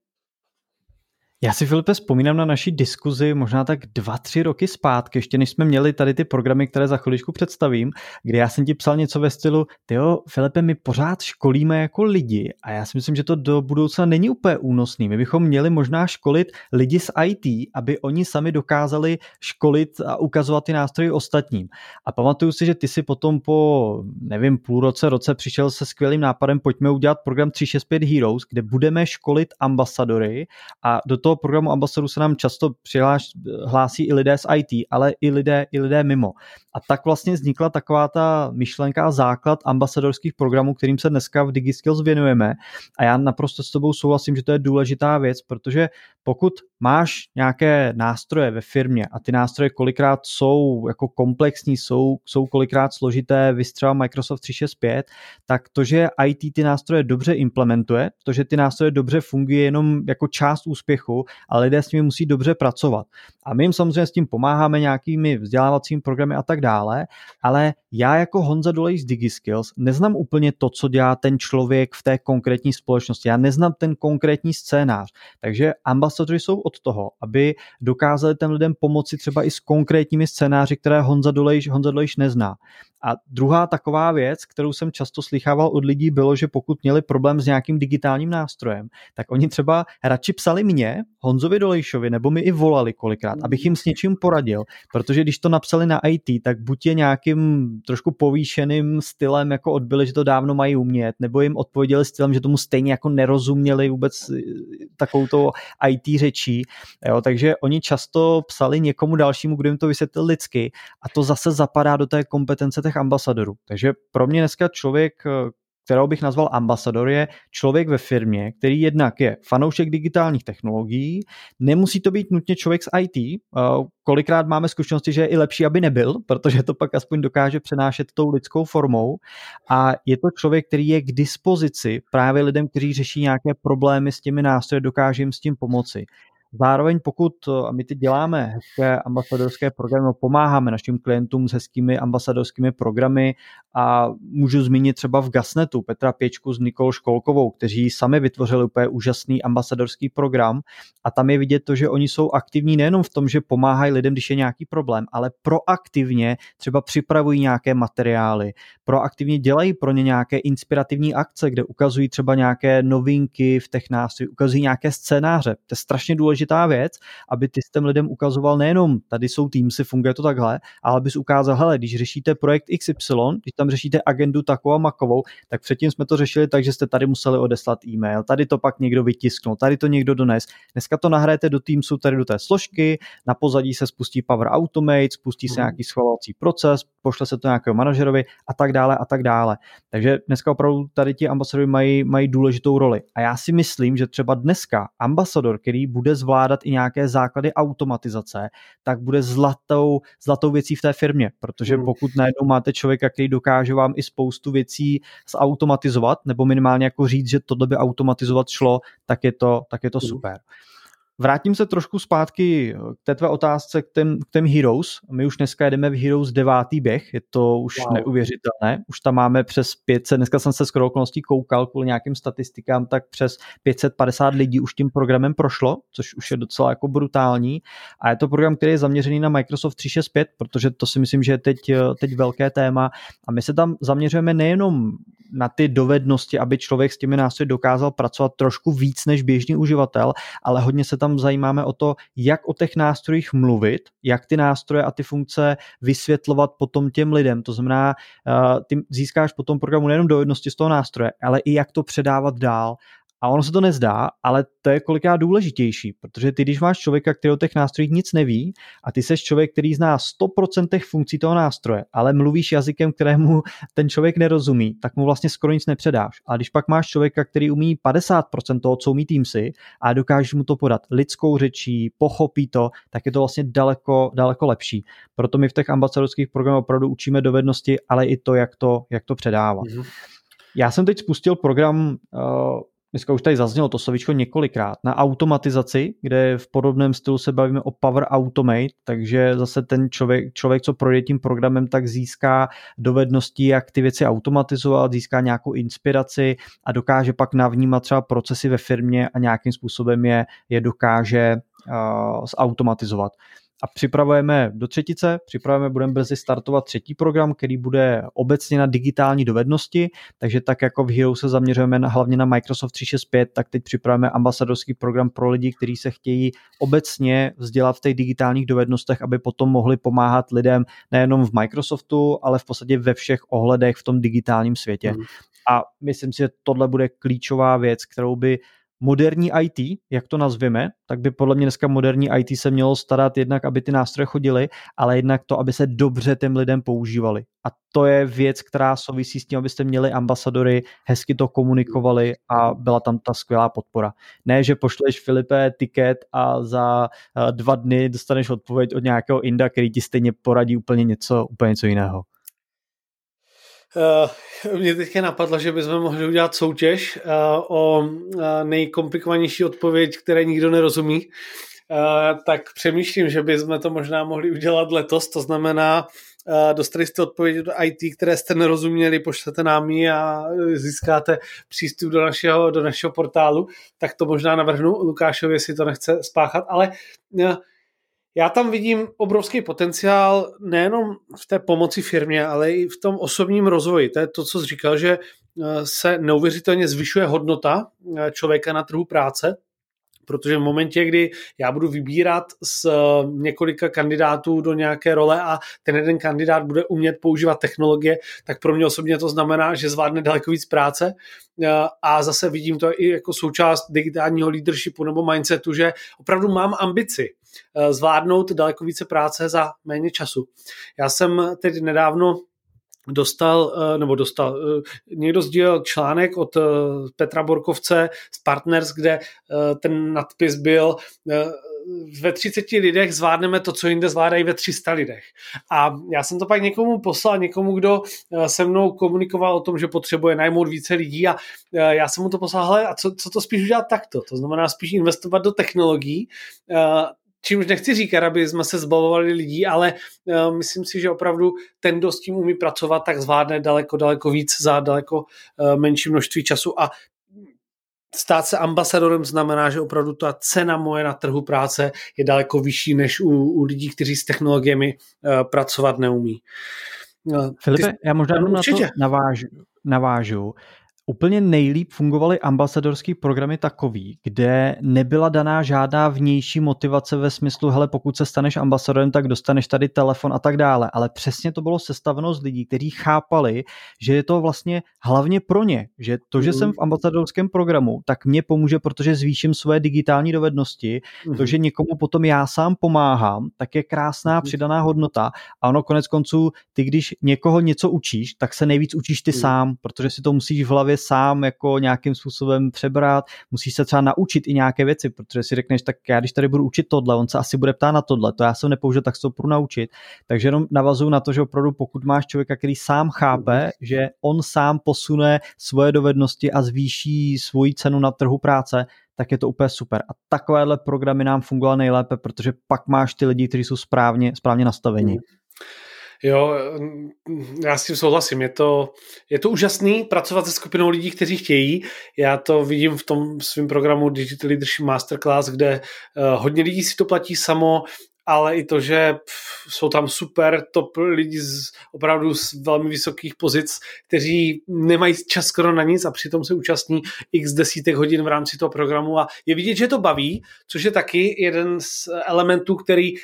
Já si, Filipe, vzpomínám na naší diskuzi možná tak dva, tři roky zpátky, ještě než jsme měli tady ty programy, které za chviličku představím, kdy já jsem ti psal něco ve stylu, jo, Filipe, my pořád školíme jako lidi a já si myslím, že to do budoucna není úplně únosný. My bychom měli možná školit lidi z IT, aby oni sami dokázali školit a ukazovat ty nástroje ostatním. A pamatuju si, že ty si potom po, nevím, půl roce, roce přišel se skvělým nápadem, pojďme udělat program 365 Heroes, kde budeme školit ambasadory a do toho toho programu ambasadorů se nám často přihláš, hlásí i lidé z IT, ale i lidé, i lidé mimo. A tak vlastně vznikla taková ta myšlenka a základ ambasadorských programů, kterým se dneska v DigiSkills věnujeme. A já naprosto s tobou souhlasím, že to je důležitá věc, protože pokud máš nějaké nástroje ve firmě a ty nástroje kolikrát jsou jako komplexní, jsou, jsou kolikrát složité, vystřela Microsoft 365, tak to, že IT ty nástroje dobře implementuje, to, že ty nástroje dobře fungují jenom jako část úspěchu, a lidé s nimi musí dobře pracovat. A my jim samozřejmě s tím pomáháme nějakými vzdělávacími programy a tak dále, ale já jako Honza Dolej z DigiSkills neznám úplně to, co dělá ten člověk v té konkrétní společnosti. Já neznám ten konkrétní scénář. Takže ambasadory jsou od toho, aby dokázali těm lidem pomoci třeba i s konkrétními scénáři, které Honza Dolejš, Honza Dolejš nezná. A druhá taková věc, kterou jsem často slychával od lidí, bylo, že pokud měli problém s nějakým digitálním nástrojem, tak oni třeba radši psali mě, Honzovi Dolejšovi, nebo mi i volali kolikrát, abych jim s něčím poradil, protože když to napsali na IT, tak buď je nějakým trošku povýšeným stylem jako odbyli, že to dávno mají umět, nebo jim odpověděli stylem, že tomu stejně jako nerozuměli vůbec eh, takovou IT řečí, jo, takže oni často psali někomu dalšímu, kdo jim to vysvětlil lidsky. A to zase zapadá do té kompetence těch ambasadorů. Takže pro mě dneska člověk, eh, kterou bych nazval ambasador, je člověk ve firmě, který jednak je fanoušek digitálních technologií, nemusí to být nutně člověk z IT, eh, kolikrát máme zkušenosti, že je i lepší, aby nebyl, protože to pak aspoň dokáže přenášet tou lidskou formou a je to člověk, který je k dispozici právě lidem, kteří řeší nějaké problémy s těmi nástroji, dokáže jim s tím pomoci. Zároveň pokud a my teď děláme hezké ambasadorské programy, no, pomáháme našim klientům s hezkými ambasadorskými programy a můžu zmínit třeba v Gasnetu Petra Pěčku s Nikol Školkovou, kteří sami vytvořili úplně úžasný ambasadorský program a tam je vidět to, že oni jsou aktivní nejenom v tom, že pomáhají lidem, když je nějaký problém, ale proaktivně třeba připravují nějaké materiály, proaktivně dělají pro ně nějaké inspirativní akce, kde ukazují třeba nějaké novinky v nástrojích, ukazují nějaké scénáře. To je strašně důležitá věc, aby ty těm lidem ukazoval nejenom tady jsou Teamsy, funguje to takhle, ale abys ukázal, hele, když řešíte projekt XY, když tam řešíte agendu takovou a makovou, tak předtím jsme to řešili tak, že jste tady museli odeslat e-mail, tady to pak někdo vytisknul, tady to někdo dones. Dneska to nahrajete do Teamsu, tady do té složky, na pozadí se spustí Power Automate, spustí se mhm. nějaký schvalovací proces, pošle se to nějakého manažerovi a tak dále a tak dále. Takže dneska opravdu tady ti ambasadory mají, mají důležitou roli. A já si myslím, že třeba dneska ambasador, který bude zvládat i nějaké základy automatizace, tak bude zlatou, zlatou věcí v té firmě, protože mhm. pokud najednou máte člověka, který dokáže vám i spoustu věcí zautomatizovat, nebo minimálně jako říct, že to by automatizovat šlo, tak je to, tak je to mhm. super. Vrátím se trošku zpátky k té tvé otázce k těm, k těm Heroes. My už dneska jedeme v Heroes devátý běh, je to už wow. neuvěřitelné. Už tam máme přes 500, dneska jsem se skoro okolností koukal kvůli nějakým statistikám, tak přes 550 lidí už tím programem prošlo, což už je docela jako brutální. A je to program, který je zaměřený na Microsoft 365, protože to si myslím, že je teď, teď velké téma. A my se tam zaměřujeme nejenom na ty dovednosti, aby člověk s těmi nástroji dokázal pracovat trošku víc než běžný uživatel, ale hodně se tam zajímáme o to, jak o těch nástrojích mluvit, jak ty nástroje a ty funkce vysvětlovat potom těm lidem. To znamená, eh, ty získáš potom programu nejenom dovednosti z toho nástroje, ale i jak to předávat dál a ono se to nezdá, ale to je kolikrát důležitější, protože ty, když máš člověka, který o těch nástrojích nic neví, a ty seš člověk, který zná 100% funkcí toho nástroje, ale mluvíš jazykem, kterému ten člověk nerozumí, tak mu vlastně skoro nic nepředáš. A když pak máš člověka, který umí 50% toho, co umí Teamsy, a dokážeš mu to podat lidskou řečí, pochopí to, tak je to vlastně daleko, daleko lepší. Proto my v těch ambasadorských programech opravdu učíme dovednosti, ale i to, jak to, jak to předávat. Mm-hmm. Já jsem teď spustil program uh, dneska už tady zaznělo to slovíčko několikrát, na automatizaci, kde v podobném stylu se bavíme o Power Automate, takže zase ten člověk, člověk co projde tím programem, tak získá dovednosti, jak ty věci automatizovat, získá nějakou inspiraci a dokáže pak navnímat třeba procesy ve firmě a nějakým způsobem je, je dokáže uh, zautomatizovat a připravujeme do třetice, připravujeme, budeme brzy startovat třetí program, který bude obecně na digitální dovednosti, takže tak jako v Hero se zaměřujeme na, hlavně na Microsoft 365, tak teď připravujeme ambasadorský program pro lidi, kteří se chtějí obecně vzdělat v těch digitálních dovednostech, aby potom mohli pomáhat lidem nejenom v Microsoftu, ale v podstatě ve všech ohledech v tom digitálním světě. Mm. A myslím si, že tohle bude klíčová věc, kterou by moderní IT, jak to nazveme, tak by podle mě dneska moderní IT se mělo starat jednak, aby ty nástroje chodily, ale jednak to, aby se dobře těm lidem používali. A to je věc, která souvisí s tím, abyste měli ambasadory, hezky to komunikovali a byla tam ta skvělá podpora. Ne, že pošleš Filipe tiket a za eh, dva dny dostaneš odpověď od nějakého Inda, který ti stejně poradí úplně něco, úplně něco jiného. Uh, mě teďka napadlo, že bychom mohli udělat soutěž uh, o uh, nejkomplikovanější odpověď, které nikdo nerozumí. Uh, tak přemýšlím, že bychom to možná mohli udělat letos, to znamená, uh, dostali jste odpovědi do IT, které jste nerozuměli, pošlete nám ji a získáte přístup do našeho, do našeho portálu, tak to možná navrhnu Lukášovi, jestli to nechce spáchat, ale uh, já tam vidím obrovský potenciál nejenom v té pomoci firmě, ale i v tom osobním rozvoji. To je to, co jsi říkal, že eh, se neuvěřitelně zvyšuje hodnota eh, člověka na trhu práce, protože v momentě, kdy já budu vybírat z eh, několika kandidátů do nějaké role a ten jeden kandidát bude umět používat technologie, tak pro mě osobně to znamená, že zvládne daleko víc práce a zase vidím to i jako součást digitálního leadershipu nebo mindsetu, že opravdu mám ambici zvládnout daleko více práce za méně času. Já jsem teď nedávno dostal, eh, nebo dostal, eh, někdo sdílel článek od Petra Borkovce z Partners, kde ten nadpis byl ve 30 lidech zvládneme to, co jinde zvládají ve 300 lidech. A já jsem to pak někomu poslal, někomu, kdo se mnou komunikoval o tom, že potřebuje najmout více lidí a já jsem mu to poslal, hele, a co, co to spíš udělat takto? To znamená spíš investovat do technologií, čímž nechci říkat, aby jsme se zbavovali lidí, ale uh, myslím si, že opravdu ten, kdo s tím umí pracovat, tak zvládne daleko, daleko víc za daleko uh, menší množství času a stát se ambasadorem znamená, že opravdu ta cena moje na trhu práce je daleko vyšší než u, u lidí, kteří s technologiemi uh, pracovat neumí. Filipe, já možná na to navážu. navážu. Úplně nejlíp fungovaly ambasadorský programy takový, kde nebyla daná žádná vnější motivace ve smyslu, hele, pokud se staneš ambasadorem, tak dostaneš tady telefon a tak dále. Ale přesně to bylo sestaveno z lidí, kteří chápali, že je to vlastně hlavně pro ně, že to, že mm. jsem v ambasadorském programu, tak mě pomůže, protože zvýším své digitální dovednosti. Mm. To, že někomu potom já sám pomáhám, tak je krásná mm. přidaná hodnota. A ono konec konců, ty když někoho něco učíš, tak se nejvíc učíš ty mm. sám, protože si to musíš v hlavě sám jako nějakým způsobem přebrat, musíš se třeba naučit i nějaké věci, protože si řekneš, tak já když tady budu učit tohle, on se asi bude ptát na tohle, to já jsem nepoužil, tak se to budu naučit. Takže jenom navazuju na to, že opravdu pokud máš člověka, který sám chápe, že on sám posune svoje dovednosti a zvýší svoji cenu na trhu práce, tak je to úplně super. A takovéhle programy nám fungovaly nejlépe, protože pak máš ty lidi, kteří jsou správně, správně nastaveni. Jo, já s tím souhlasím. Je to, je to úžasný pracovat se skupinou lidí, kteří chtějí. Já to vidím v tom svém programu Digital Leadership Masterclass, kde uh, hodně lidí si to platí samo, ale i to, že jsou tam super top lidi z opravdu z velmi vysokých pozic, kteří nemají čas skoro na nic a přitom se účastní x desítek hodin v rámci toho programu a je vidět, že to baví, což je taky jeden z elementů, který,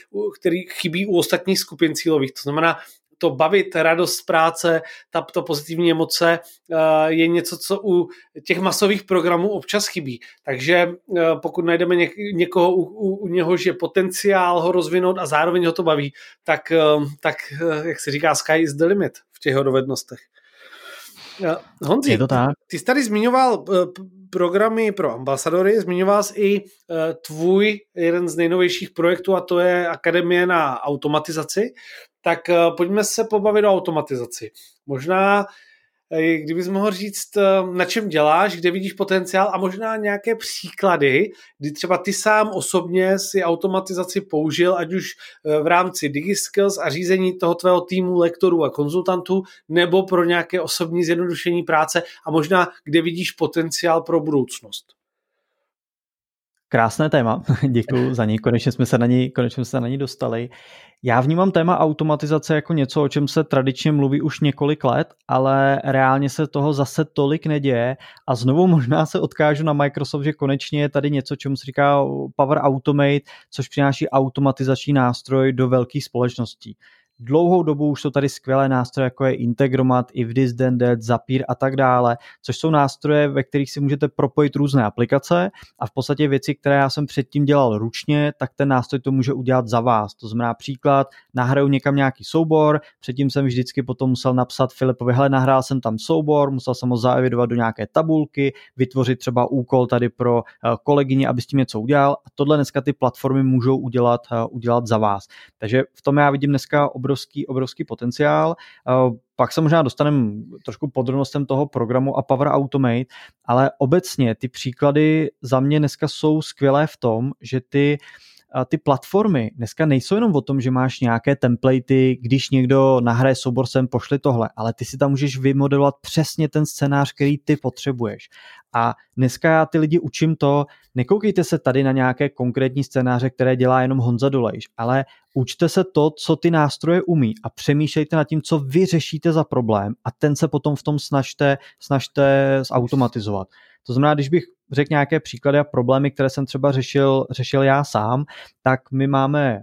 který chybí u ostatních skupin cílových. To znamená, to bavit, radost z práce, ta, to pozitivní emoce eh, je něco, co u těch masových programů občas chybí. Takže eh, pokud najdeme někoho, u, u, u něhož je potenciál ho rozvinout a zároveň ho to baví, tak, eh, tak jak se říká, sky is the limit v těch dovednostech. Honzi, je to tak? ty jsi tady zmiňoval programy pro ambasadory, zmiňoval jsi i tvůj jeden z nejnovějších projektů a to je Akademie na automatizaci tak eh, pojďme se pobavit o automatizaci. Možná, eh, kdybys mohl říct, eh, na čem děláš, kde vidíš potenciál a možná nějaké příklady, kdy třeba ty sám osobně si automatizaci použil, ať už v rámci DigiSkills a řízení toho tvého týmu lektorů a konzultantů, nebo pro nějaké osobní zjednodušení práce a možná, kde vidíš potenciál pro budoucnost. Krásné téma, [laughs] děkuji za ní, konečně jsme se na ní, konečně jsme se na ní dostali. Já vnímám téma automatizace jako něco, o čem se tradičně mluví už několik let, ale reálně se toho zase tolik neděje. A znovu možná se odkážu na Microsoft, že konečně je tady něco, čemu se říká Power Automate, což přináší automatizační nástroj do velkých společností dlouhou dobu už jsou tady skvělé nástroje, jako je Integromat, If This Then That, Zapier a tak dále, což jsou nástroje, ve kterých si můžete propojit různé aplikace a v podstatě věci, které já jsem předtím dělal ručně, tak ten nástroj to může udělat za vás. To znamená příklad, nahraju někam nějaký soubor, předtím jsem vždycky potom musel napsat Filipovi, hele, nahrál jsem tam soubor, musel jsem ho zaevidovat do nějaké tabulky, vytvořit třeba úkol tady pro eh, kolegyně, aby s tím něco udělal a tohle dneska ty platformy můžou udělat, eh, udělat za vás. Takže v tom já vidím dneska obrovský potenciál. Pak se možná dostaneme trošku podrobnostem toho programu a Power Automate, ale obecně ty příklady za mě dneska jsou skvělé v tom, že ty ty platformy dneska nejsou jenom o tom, že máš nějaké templatey, když někdo nahraje soubor sem, pošli tohle, ale ty si tam můžeš vymodelovat přesně ten scénář, který ty potřebuješ. A dneska já ty lidi učím to, nekoukejte se tady na nějaké konkrétní scénáře, které dělá jenom Honza Dolejš, ale učte se to, co ty nástroje umí a přemýšlejte nad tím, co vy řešíte za problém a ten se potom v tom snažte, snažte zautomatizovat. To znamená, když bych řekl nějaké příklady a problémy, které jsem třeba řešil, řešil já sám, tak my máme,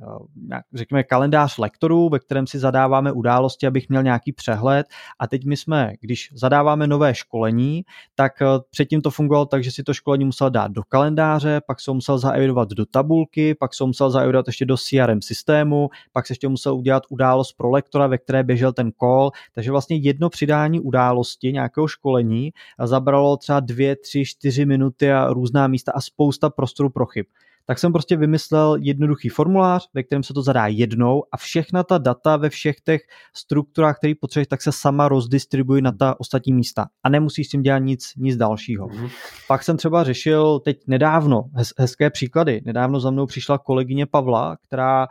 eh, řekněme, kalendář lektorů, ve kterém si zadáváme události, abych měl nějaký přehled. A teď my jsme, když zadáváme nové školení, tak eh, předtím to fungovalo tak, že si to školení musel dát do kalendáře, pak se musel zaevidovat do tabulky, pak se musel zaevidovat ještě do CRM systému, pak se ještě musel udělat událost pro lektora, ve které běžel ten call, takže vlastně jedno přidání události nějakého školení zabralo třeba dvě, tři, čtyři minuty a různá místa a spousta prostoru pro chyb tak jsem prostě vymyslel jednoduchý formulář, ve kterém se to zadá jednou a všechna ta data ve všech těch strukturách, které potřebuješ, tak se sama rozdistribují na ta ostatní místa a nemusíš s tím dělat nic, nic dalšího. Mm-hmm. Pak jsem třeba řešil teď nedávno, hez, hezké příklady, nedávno za mnou přišla kolegyně Pavla, která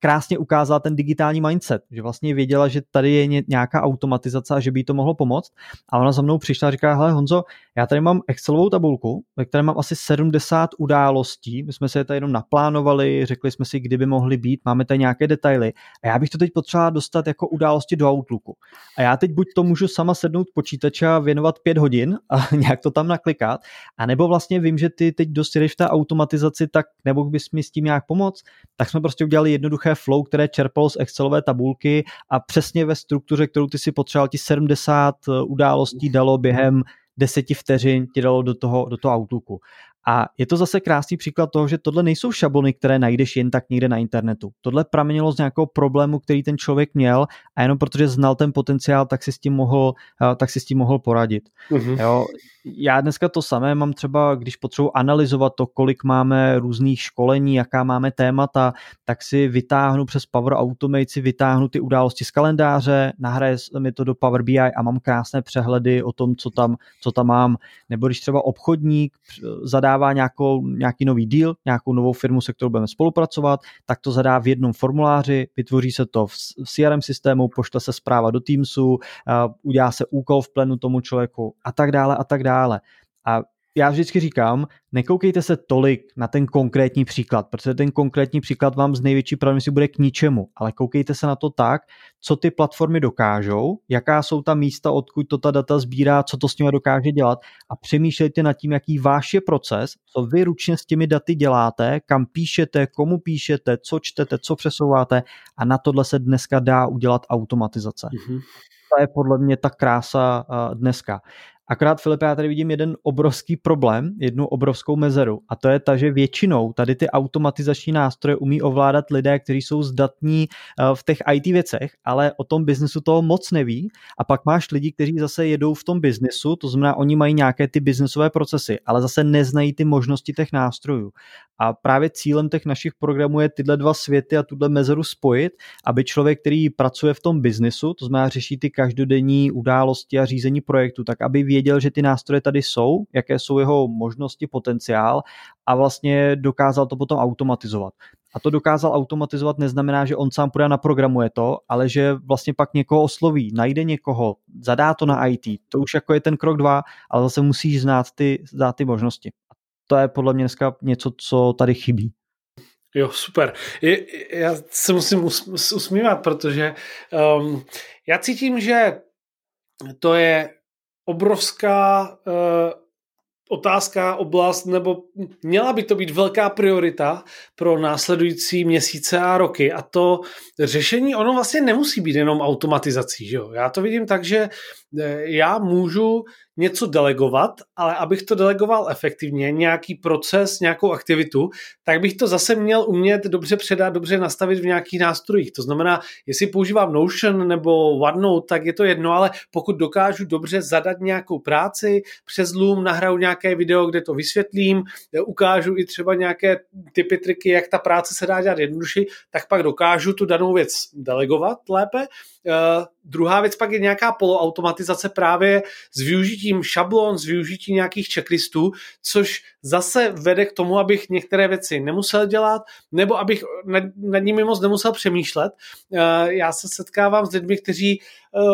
krásně ukázala ten digitální mindset, že vlastně věděla, že tady je nějaká automatizace a že by jí to mohlo pomoct. A ona za mnou přišla a říká, hele Honzo, já tady mám Excelovou tabulku, ve které mám asi 70 událostí, my jsme se je tady jenom naplánovali, řekli jsme si, kdyby mohly být, máme tady nějaké detaily a já bych to teď potřebovala dostat jako události do Outlooku. A já teď buď to můžu sama sednout počítače a věnovat pět hodin a [laughs] nějak to tam naklikat, a nebo vlastně vím, že ty teď dost v té automatizaci, tak nebo bys mi s tím nějak pomoct, tak jsme prostě udělali jednoduché flow, které čerpalo z Excelové tabulky a přesně ve struktuře, kterou ty si potřeboval, ti 70 eh, událostí dalo během deseti vteřin ti dalo do toho, do toho Outlooku. A je to zase krásný příklad toho, že tohle nejsou šablony, které najdeš jen tak někde na internetu. Tohle pramenilo z nějakého problému, který ten člověk měl a jenom protože znal ten potenciál, tak si s tím mohl, eh, tak si s tím mohl poradit. Uh-huh. Jo, já dneska to samé mám třeba, když potřebuji analyzovat to, kolik máme různých školení, jaká máme témata, tak si vytáhnu přes Power Automate, si vytáhnu ty události z kalendáře, nahraje mi to do Power BI a mám krásné přehledy o tom, co tam, co tam mám. Nebo když třeba obchodník zadává nějakou, nějaký nový deal, nějakou novou firmu, se kterou budeme spolupracovat, tak to zadá v jednom formuláři, vytvoří se to v CRM systému, pošle se zpráva do Teamsu, udělá se úkol v plenu tomu člověku a tak dále a tak dále. A já vždycky říkám, nekoukejte se tolik na ten konkrétní příklad, protože ten konkrétní příklad vám z největší pravděpodobností bude k ničemu, ale koukejte se na to tak, co ty platformy dokážou, jaká jsou ta místa, odkud to ta data sbírá, co to s nimi dokáže dělat a přemýšlejte nad tím, jaký váš je proces, co vy ručně s těmi daty děláte, kam píšete, komu píšete, co čtete, co přesouváte a na tohle se dneska dá udělat automatizace. Mm-hmm. To je podle mě ta krása dneska. Akorát, Filipe, já tady vidím jeden obrovský problém, jednu obrovskou mezeru a to je ta, že většinou tady ty automatizační nástroje umí ovládat lidé, kteří jsou zdatní eh, v těch IT věcech, ale o tom biznesu toho moc neví a pak máš lidi, kteří zase jedou v tom biznesu, to znamená, oni mají nějaké ty biznesové procesy, ale zase neznají ty možnosti těch nástrojů. A právě cílem těch našich programů je tyhle dva světy a tuhle mezeru spojit, aby člověk, který pracuje v tom biznesu, to znamená řeší ty každodenní události a řízení projektu, tak aby věděl, že ty nástroje tady jsou, jaké jsou jeho možnosti, potenciál a vlastně dokázal to potom automatizovat. A to dokázal automatizovat neznamená, že on sám půjde na programuje to, ale že vlastně pak někoho osloví, najde někoho, zadá to na IT. To už jako je ten krok dva, ale zase musíš znát ty, znát ty možnosti to je podle mě dneska něco, co tady chybí. Jo, super. Je, já se musím us, usmívat, protože um, já cítím, že to je obrovská uh, otázka, oblast, nebo měla by to být velká priorita pro následující měsíce a roky. A to řešení, ono vlastně nemusí být jenom automatizací. Že jo? Já to vidím tak, že eh, já můžu něco delegovat, ale abych to delegoval efektivně, nějaký proces, nějakou aktivitu, tak bych to zase měl umět dobře předat, dobře nastavit v nějakých nástrojích. To znamená, jestli používám Notion nebo OneNote, tak je to jedno, ale pokud dokážu dobře zadat nějakou práci, přes Loom nahraju nějaké video, kde to vysvětlím, ukážu i třeba nějaké typy, triky, jak ta práce se dá dělat jednodušší, tak pak dokážu tu danou věc delegovat lépe Uh, druhá věc pak je nějaká poloautomatizace právě s využitím šablon, s využitím nějakých checklistů, což zase vede k tomu, abych některé věci nemusel dělat, nebo abych nad, nad nimi moc nemusel přemýšlet. Uh, já se setkávám s lidmi, kteří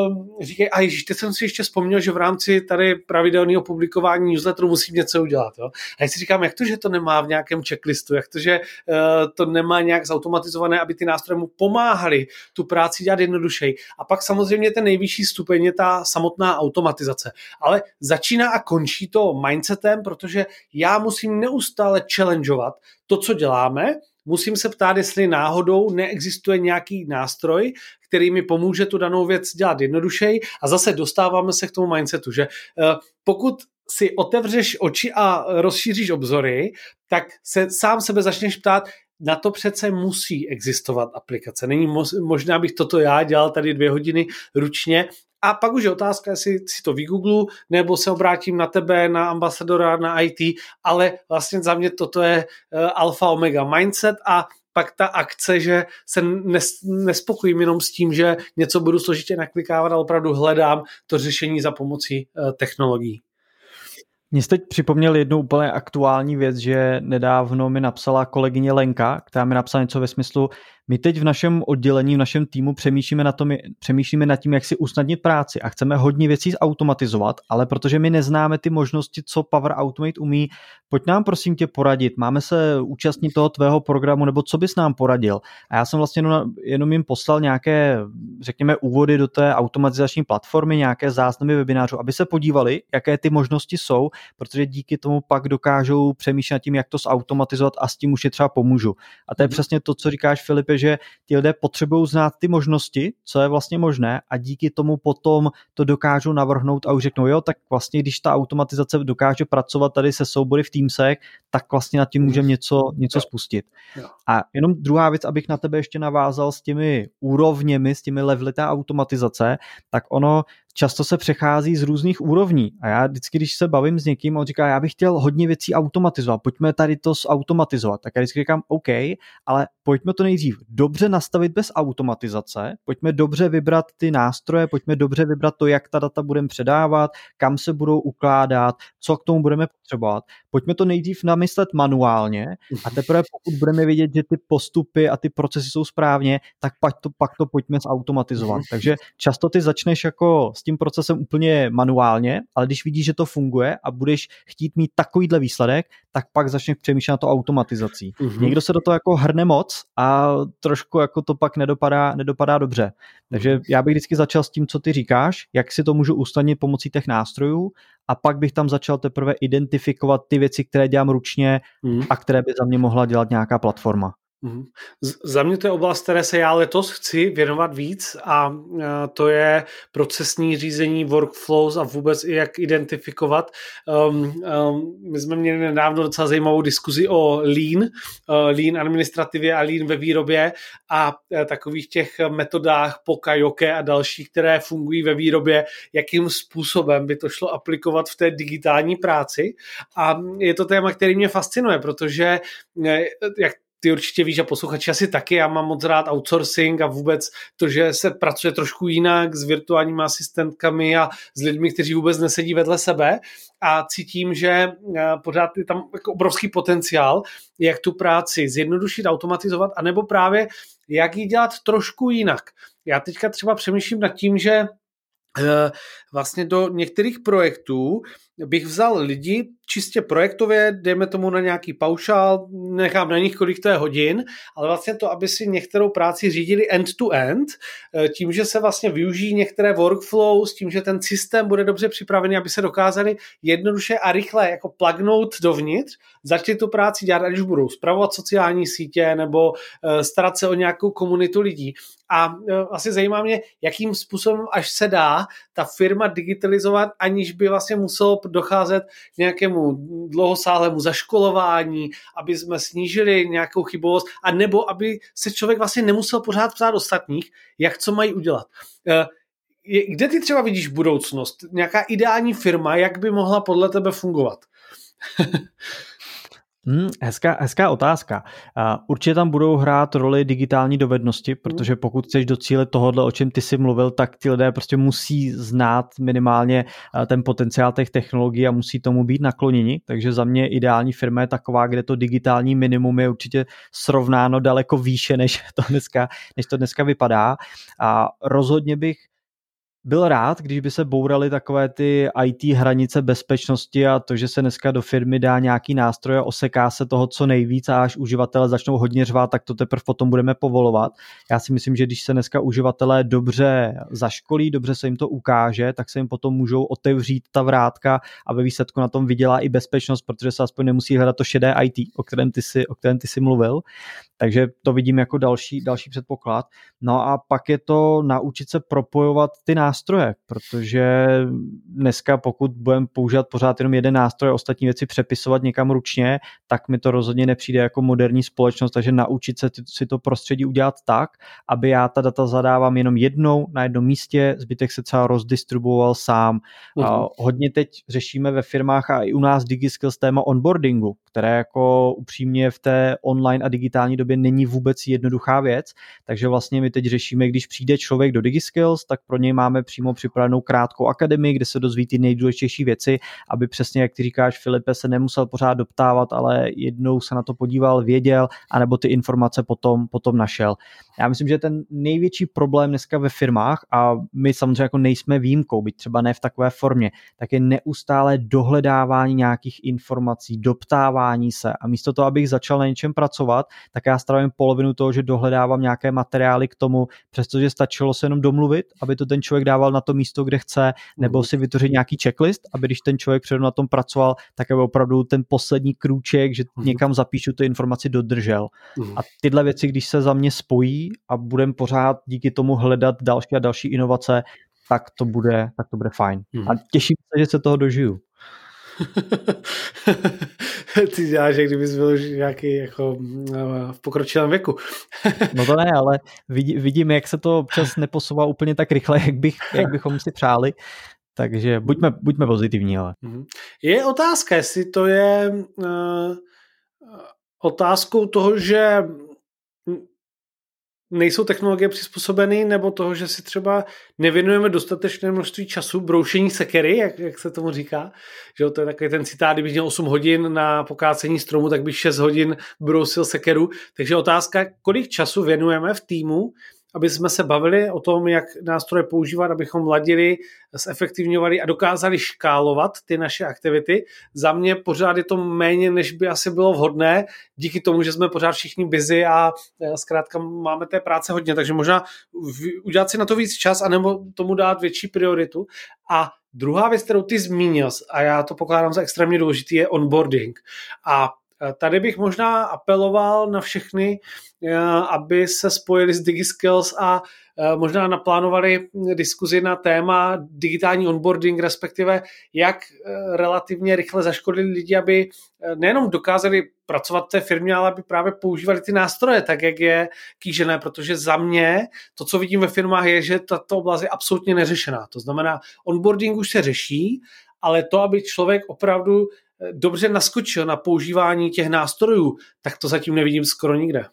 um, říkají, a ježiš, teď jsem si ještě vzpomněl, že v rámci tady pravidelného publikování newsletteru musím něco udělat. Jo? A já si říkám, jak to, že to nemá v nějakém checklistu, jak to, že uh, to nemá nějak zautomatizované, aby ty nástroje mu pomáhaly tu práci dělat jednodušeji. A pak samozřejmě samozřejmě ten nejvyšší stupeň je ta samotná automatizace. Ale začíná a končí to mindsetem, protože já musím neustále challengeovat to, co děláme, musím se ptát, jestli náhodou neexistuje nějaký nástroj, který mi pomůže tu danou věc dělat jednodušeji a zase dostáváme se k tomu mindsetu, že eh, pokud si otevřeš oči a rozšíříš obzory, tak se sám sebe začneš ptát, na to přece musí existovat aplikace. Není možné, abych toto já dělal tady dvě hodiny ručně a pak už je otázka, jestli si to vygooglu, nebo se obrátím na tebe, na ambasadora, na IT, ale vlastně za mě toto je uh, alfa omega mindset a pak ta akce, že se nes, nespokojím jenom s tím, že něco budu složitě naklikávat, ale opravdu hledám to řešení za pomocí uh, technologií. Mně teď připomněl jednu úplně aktuální věc, že nedávno mi napsala kolegyně Lenka, která mi napsala něco ve smyslu, my teď v našem oddělení, v našem týmu přemýšlíme, na tom, přemýšlíme nad tím, jak si usnadnit práci a chceme hodně věcí zautomatizovat, ale protože my neznáme ty možnosti, co Power Automate umí, pojď nám prosím tě poradit, máme se účastnit toho tvého programu, nebo co bys nám poradil? A já jsem vlastně jenom, jenom jim poslal nějaké, řekněme, úvody do té automatizační platformy, nějaké záznamy webinářů, aby se podívali, jaké ty možnosti jsou, protože díky tomu pak dokážou přemýšlet nad tím, jak to zautomatizovat a s tím už je třeba pomůžu. A to je mm-hmm. přesně to, co říkáš, Filipe, že ti lidé potřebují znát ty možnosti, co je vlastně možné a díky tomu potom to dokážou navrhnout a už řeknou, jo, tak vlastně když ta automatizace dokáže pracovat tady se soubory v Teamsech, tak vlastně nad tím můžeme něco, něco spustit. A jenom druhá věc, abych na tebe ještě navázal s těmi úrovněmi, s těmi levely té automatizace, tak ono často se přechází z různých úrovní. A já vždycky, když se bavím s někým, on říká, já bych chtěl hodně věcí automatizovat, pojďme tady to zautomatizovat. Tak já vždycky říkám, OK, ale pojďme to nejdřív dobře nastavit bez automatizace, pojďme dobře vybrat ty nástroje, pojďme dobře vybrat to, jak ta data budeme předávat, kam se budou ukládat, co k tomu budeme potřebovat. Pojďme to nejdřív namyslet manuálně a teprve pokud budeme vědět, že ty postupy a ty procesy jsou správně, tak pak to, pak to pojďme zautomatizovat. Takže často ty začneš jako s tím procesem úplně manuálně, ale když vidíš, že to funguje a budeš chtít mít takovýhle výsledek, tak pak začneš přemýšlet na to automatizací. Mm-hmm. Někdo se do toho jako hrne moc a trošku jako to pak nedopadá, nedopadá dobře. Takže mhm. já bych vždycky začal s tím, co ty říkáš, jak si to můžu usnadnit pomocí těch nástrojů a pak bych tam začal teprve identifikovat ty věci, které dělám ručně mm. a které by za mě mohla dělat nějaká platforma. Mhm. Za mě to je oblast, které se já letos chci věnovat víc a to je procesní řízení workflows a vůbec i jak identifikovat. Um, um, my jsme měli nedávno docela zajímavou diskuzi o lean, uh, lean administrativě a lean ve výrobě a uh, takových těch metodách Poka, Joke a dalších, které fungují ve výrobě, jakým způsobem by to šlo aplikovat v té digitální práci. A je to téma, který mě fascinuje, protože jak ty určitě víš a posluchači asi taky, já mám moc rád outsourcing a vůbec to, že se pracuje trošku jinak s virtuálními asistentkami a s lidmi, kteří vůbec nesedí vedle sebe a cítím, že eh, pořád je tam jako obrovský potenciál, jak tu práci zjednodušit, automatizovat, anebo právě jak ji dělat trošku jinak. Já teďka třeba přemýšlím nad tím, že vlastně do některých projektů bych vzal lidi čistě projektově, dejme tomu na nějaký paušál, nechám na nich, kolik to je hodin, ale vlastně to, aby si některou práci řídili end-to-end, eh, tím, že se vlastně využijí některé workflows, tím, že ten systém bude dobře připravený, aby se dokázali jednoduše a rychle jako plagnout dovnitř, začali tu práci dělat, ať už budou zpravovat sociální sítě nebo eh, starat se o nějakou komunitu lidí. A eh, asi zajímá mě, jakým způsobem až se dá ta firma digitalizovat, aniž by vlastně muselo docházet k nějakému dlouhosáhlému zaškolování, aby jsme snížili nějakou chybovost, a nebo aby se člověk vlastně nemusel pořád ptát ostatních, jak co mají udělat. Eh, kde ty třeba vidíš budoucnost? Nějaká ideální firma, jak by mohla podle tebe fungovat? [laughs] Hmm, hezká, hezká otázka. Určitě tam budou hrát roli digitální dovednosti, protože hmm. pokud chceš docílit tohohle, o čem ty jsi mluvil, tak ty lidé prostě musí znát minimálně ten potenciál těch technologií a musí tomu být nakloněni. Takže za mě ideální firma je taková, kde to digitální minimum je určitě srovnáno daleko výše, než [laughs] to dneska, než to dneska vypadá. A rozhodně bych byl rád, když by se bouraly takové ty IT hranice bezpečnosti a to, že se dneska do firmy dá nějaký nástroj a oseká se toho co nejvíc a až uživatelé začnou hodně řvát, tak to teprve potom budeme povolovat. Já si myslím, že když se dneska uživatelé dobře zaškolí, dobře se jim to ukáže, tak se jim potom můžou otevřít ta vrátka a ve výsledku na tom vydělá i bezpečnost, protože se aspoň nemusí hledat to šedé IT, o kterém ty si, o kterém ty si mluvil. Takže to vidím jako další, další předpoklad. No a pak je to naučit se propojovat ty nástroje, protože dneska pokud budeme používat pořád jenom jeden nástroj a ostatní věci přepisovat někam ručně, tak mi to rozhodně nepřijde jako moderní společnost, takže naučit se si to prostředí udělat tak, aby já ta data zadávám jenom jednou na jednom místě, zbytek se třeba rozdistribuoval sám. Uh-huh. A mhm. hodně teď řešíme ve firmách a i u nás DigiSkills téma onboardingu, které jako upřímně v té online a digitální době není vůbec jednoduchá věc, takže vlastně my teď řešíme, když přijde člověk do DigiSkills, tak pro něj máme přímo připravenou krátkou akademii, kde se dozví ty nejdůležitější věci, aby přesně, jak ty říkáš, Filipe, se nemusel pořád doptávat, ale jednou se na to podíval, věděl, anebo ty informace potom, potom našel. Já myslím, že ten největší problém dneska ve firmách, a my samozřejmě jako nejsme výjimkou, byť třeba ne v takové formě, tak je neustále dohledávání nějakých informací, doptávání se a místo toho, abych začal na něčem pracovat, tak já strávím polovinu toho, že dohledávám nějaké materiály k tomu, přestože stačilo se jenom domluvit, aby to ten člověk dával na to místo, kde chce, nebo si vytvořit nějaký checklist, aby když ten člověk předem na tom pracoval, tak aby opravdu ten poslední krůček, že mhm. někam zapíšu tu informaci, dodržel. Mhm. A tyhle věci, když se za mě spojí a budeme pořád díky tomu hledat další a další inovace, tak to bude, tak to bude fajn. A těším se, že se toho dožiju. [laughs] Ty děláš, že kdybys byl už nějaký jako eh, v pokročilém věku. [laughs] no to ne, ale vidí, vidím, jak se to občas neposouvá úplně tak rychle, jak, bych, jak bychom si přáli. Takže buďme, buďme pozitivní, ale. Mhm. Je otázka, jestli to je uh, otázkou toho, že nejsou technologie přizpůsobeny, nebo toho, že si třeba nevěnujeme dostatečné množství času broušení sekery, jak, jak se tomu říká. Že to je takový ten citát, kdybych měl 8 hodin na pokácení stromu, tak bych 6 hodin brousil sekeru. Takže otázka, kolik času věnujeme v týmu aby jsme se bavili o tom, jak nástroje používat, abychom ladili, zefektivňovali a dokázali škálovat ty naše aktivity. Za mě pořád je to méně, než by asi bylo vhodné, díky tomu, že jsme pořád všichni busy a zkrátka máme té práce hodně, takže možná udělat si na to víc čas a nebo tomu dát větší prioritu. A druhá věc, kterou ty zmínil, a já to pokládám za extrémně důležitý, je onboarding. A Tady bych možná apeloval na všechny, eh, aby se spojili s DigiSkills a eh, možná naplánovali diskuzi na téma digitální onboarding, respektive jak eh, relativně rychle zaškodili lidi, aby nejenom dokázali pracovat v té firmě, ale aby právě používali ty nástroje tak, jak je kýžené, protože za mě to, co vidím ve firmách, je, že tato oblast je absolutně neřešená. To znamená, onboarding už se řeší, ale to, aby člověk opravdu dobře naskočil na používání těch nástrojů, tak to zatím nevidím skoro nikde.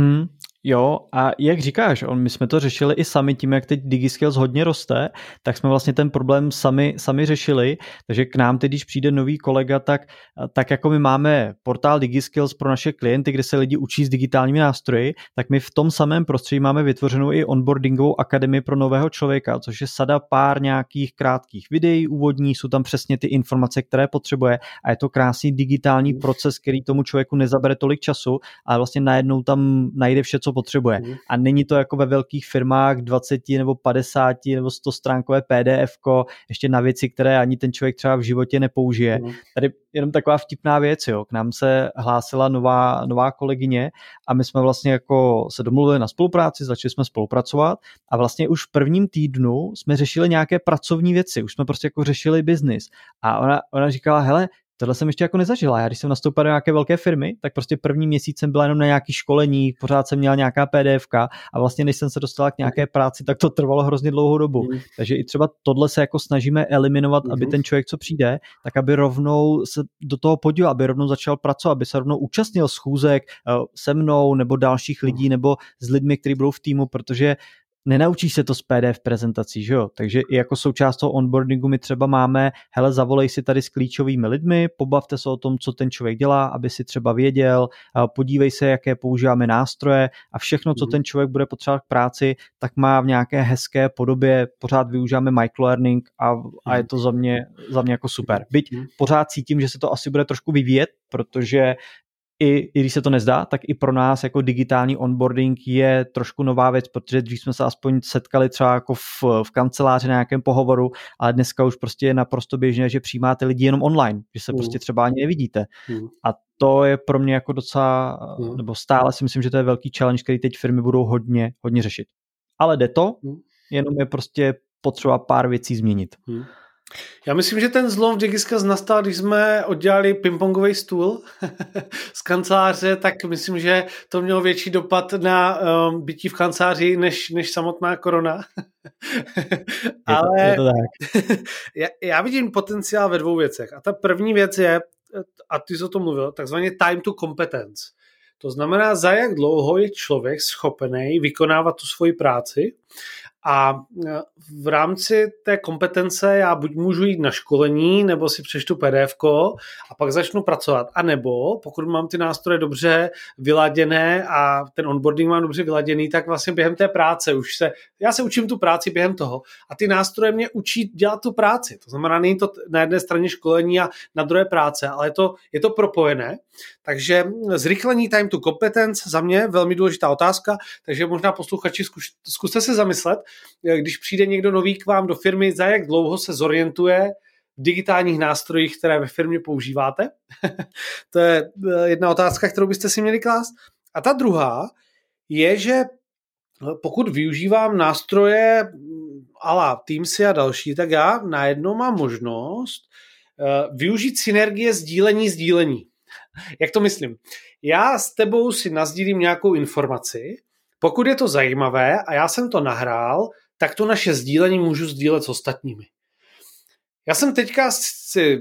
Hmm, Jo, a jak říkáš, on, my jsme to řešili i sami tím, jak teď DigiSkills hodně roste, tak jsme vlastně ten problém sami, sami řešili, takže k nám teď, když přijde nový kolega, tak, tak jako my máme portál DigiSkills pro naše klienty, kde se lidi učí s digitálními nástroji, tak my v tom samém prostředí máme vytvořenou i onboardingovou akademii pro nového člověka, což je sada pár nějakých krátkých videí úvodní, jsou tam přesně ty informace, které potřebuje a je to krásný digitální proces, který tomu člověku nezabere tolik času, a vlastně najednou tam najde vše, co potřebuje. Mm. A není to jako ve velkých firmách 20 nebo 50 nebo 100 stránkové PDF, ještě na věci, které ani ten člověk třeba v životě nepoužije. Mm. Tady jenom taková vtipná věc, jo. K nám se hlásila nová, nová kolegyně a my jsme vlastně jako se domluvili na spolupráci, začali jsme spolupracovat a vlastně už v prvním týdnu jsme řešili nějaké pracovní věci, už jsme prostě jako řešili biznis. A ona, ona říkala, hele, tohle jsem ještě jako nezažila. Já když jsem nastoupil do nějaké velké firmy, tak prostě první měsíc jsem byla jenom na nějaký školení, pořád jsem měla nějaká PDF a vlastně než jsem se dostala k nějaké práci, tak to trvalo hrozně dlouhou dobu. Mm. Takže i třeba tohle se jako snažíme eliminovat, mm. aby ten člověk, co přijde, tak aby rovnou se do toho podíval, aby rovnou začal pracovat, aby se rovnou účastnil schůzek eh, se mnou nebo dalších lidí nebo s lidmi, kteří budou v týmu, protože nenaučíš se to z PDF prezentací, že jo? Takže i jako součást toho onboardingu my třeba máme, hele, zavolej si tady s klíčovými lidmi, pobavte se o tom, co ten člověk dělá, aby si třeba věděl, podívej se, jaké používáme nástroje a všechno, co mhm. ten člověk bude potřebovat k práci, tak má v nějaké hezké podobě, pořád využíváme microlearning a, a je mhm. to za mě, za mě jako super. Byť mhm. pořád cítím, že se to asi bude trošku vyvíjet, protože i, i když se to nezdá, tak i pro nás jako digitální onboarding je trošku nová věc, protože dřív jsme se aspoň setkali třeba jako v, v kanceláři na nějakém pohovoru, ale dneska už prostě je naprosto běžné, že přijímáte lidi jenom online, že se mm. prostě třeba ani nevidíte. Mm. A to je pro mě jako docela, mm. nebo stále si myslím, že to je velký challenge, který teď firmy budou hodně, hodně řešit. Ale jde to, mm. jenom je prostě potřeba pár věcí změnit. Mm. Já myslím, že ten zlom v Digiskaz nastal, když jsme oddělali pingpongový stůl [laughs] z kanceláře, tak myslím, že to mělo větší dopad na um, bytí v kanceláři než, než samotná korona. Ale je to, je to tak. [laughs] já, já vidím potenciál ve dvou věcech. A ta první věc je, a ty jsi o tom mluvil, takzvaně time to competence. To znamená, za jak dlouho je člověk schopený vykonávat tu svoji práci a e, v rámci té kompetence já buď můžu jít na školení, nebo si přečtu PDF a pak začnu pracovat. A nebo pokud mám ty nástroje dobře vyladěné a ten onboarding mám dobře vyladěný, tak vlastně během té práce už se, já se učím tu práci během toho a ty nástroje mě učí dělat tu práci. To znamená, není to na jedné straně školení a na druhé práce, ale je to, je to propojené. Takže zrychlení time to competence za mě velmi důležitá otázka, takže možná posluchači zkuste se zamyslet, když přijde někdo nový k vám do firmy, za jak dlouho se zorientuje v digitálních nástrojích, které ve firmě používáte? [laughs] to je eh, jedna otázka, kterou byste si měli klást. A ta druhá je, že eh, pokud využívám nástroje mm, ala Teamsy a další, tak já najednou mám možnost eh, využít synergie sdílení sdílení. [laughs] Jak to myslím? Já s tebou si nazdílím nějakou informaci, pokud je to zajímavé a já jsem to nahrál, tak to naše sdílení můžu sdílet s ostatními. Já jsem teďka si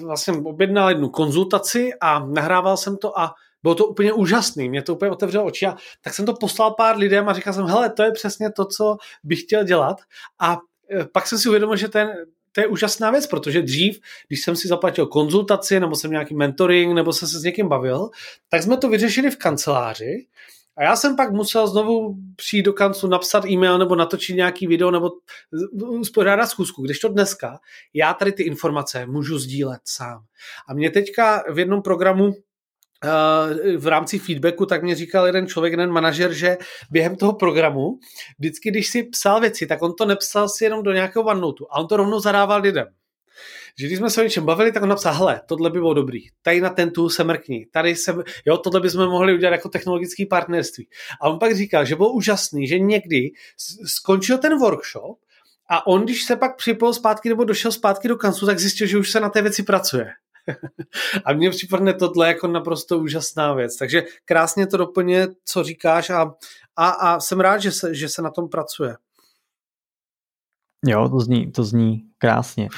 vlastně objednal jednu konzultaci a nahrával jsem to a bylo to úplně úžasný, mě to úplně otevřelo oči a tak jsem to poslal pár lidem a říkal jsem, hele, to je přesně to, co bych chtěl dělat a e, pak jsem si uvědomil, že ten, to je úžasná věc, protože dřív, když jsem si zaplatil konzultaci, nebo jsem nějaký mentoring, nebo jsem se s někým bavil, tak jsme to vyřešili v kanceláři a já jsem pak musel znovu přijít do kanclu, napsat e-mail nebo natočit nějaký video nebo uspořádat schůzku. Když to dneska, já tady ty informace můžu sdílet sám. A mě teďka v jednom programu eh, v rámci feedbacku, tak mě říkal jeden člověk, jeden manažer, že během toho programu, vždycky, když si psal věci, tak on to nepsal si jenom do nějakého OneNote a on to rovnou zadával lidem že když jsme se o něčem bavili, tak on napsal, hele, tohle by bylo dobrý, tady na ten tool se mrkni, tady se, jo, tohle bychom mohli udělat jako technologické partnerství. A on pak říkal, že bylo úžasný, že někdy skončil ten workshop a on, když se pak připojil zpátky nebo došel zpátky do kanclu, tak zjistil, že už se na té věci pracuje. [laughs] a mně připadne tohle jako naprosto úžasná věc. Takže krásně to doplně, co říkáš a, a, a jsem rád, že se, že se na tom pracuje. Jo, to zní, to zní krásně.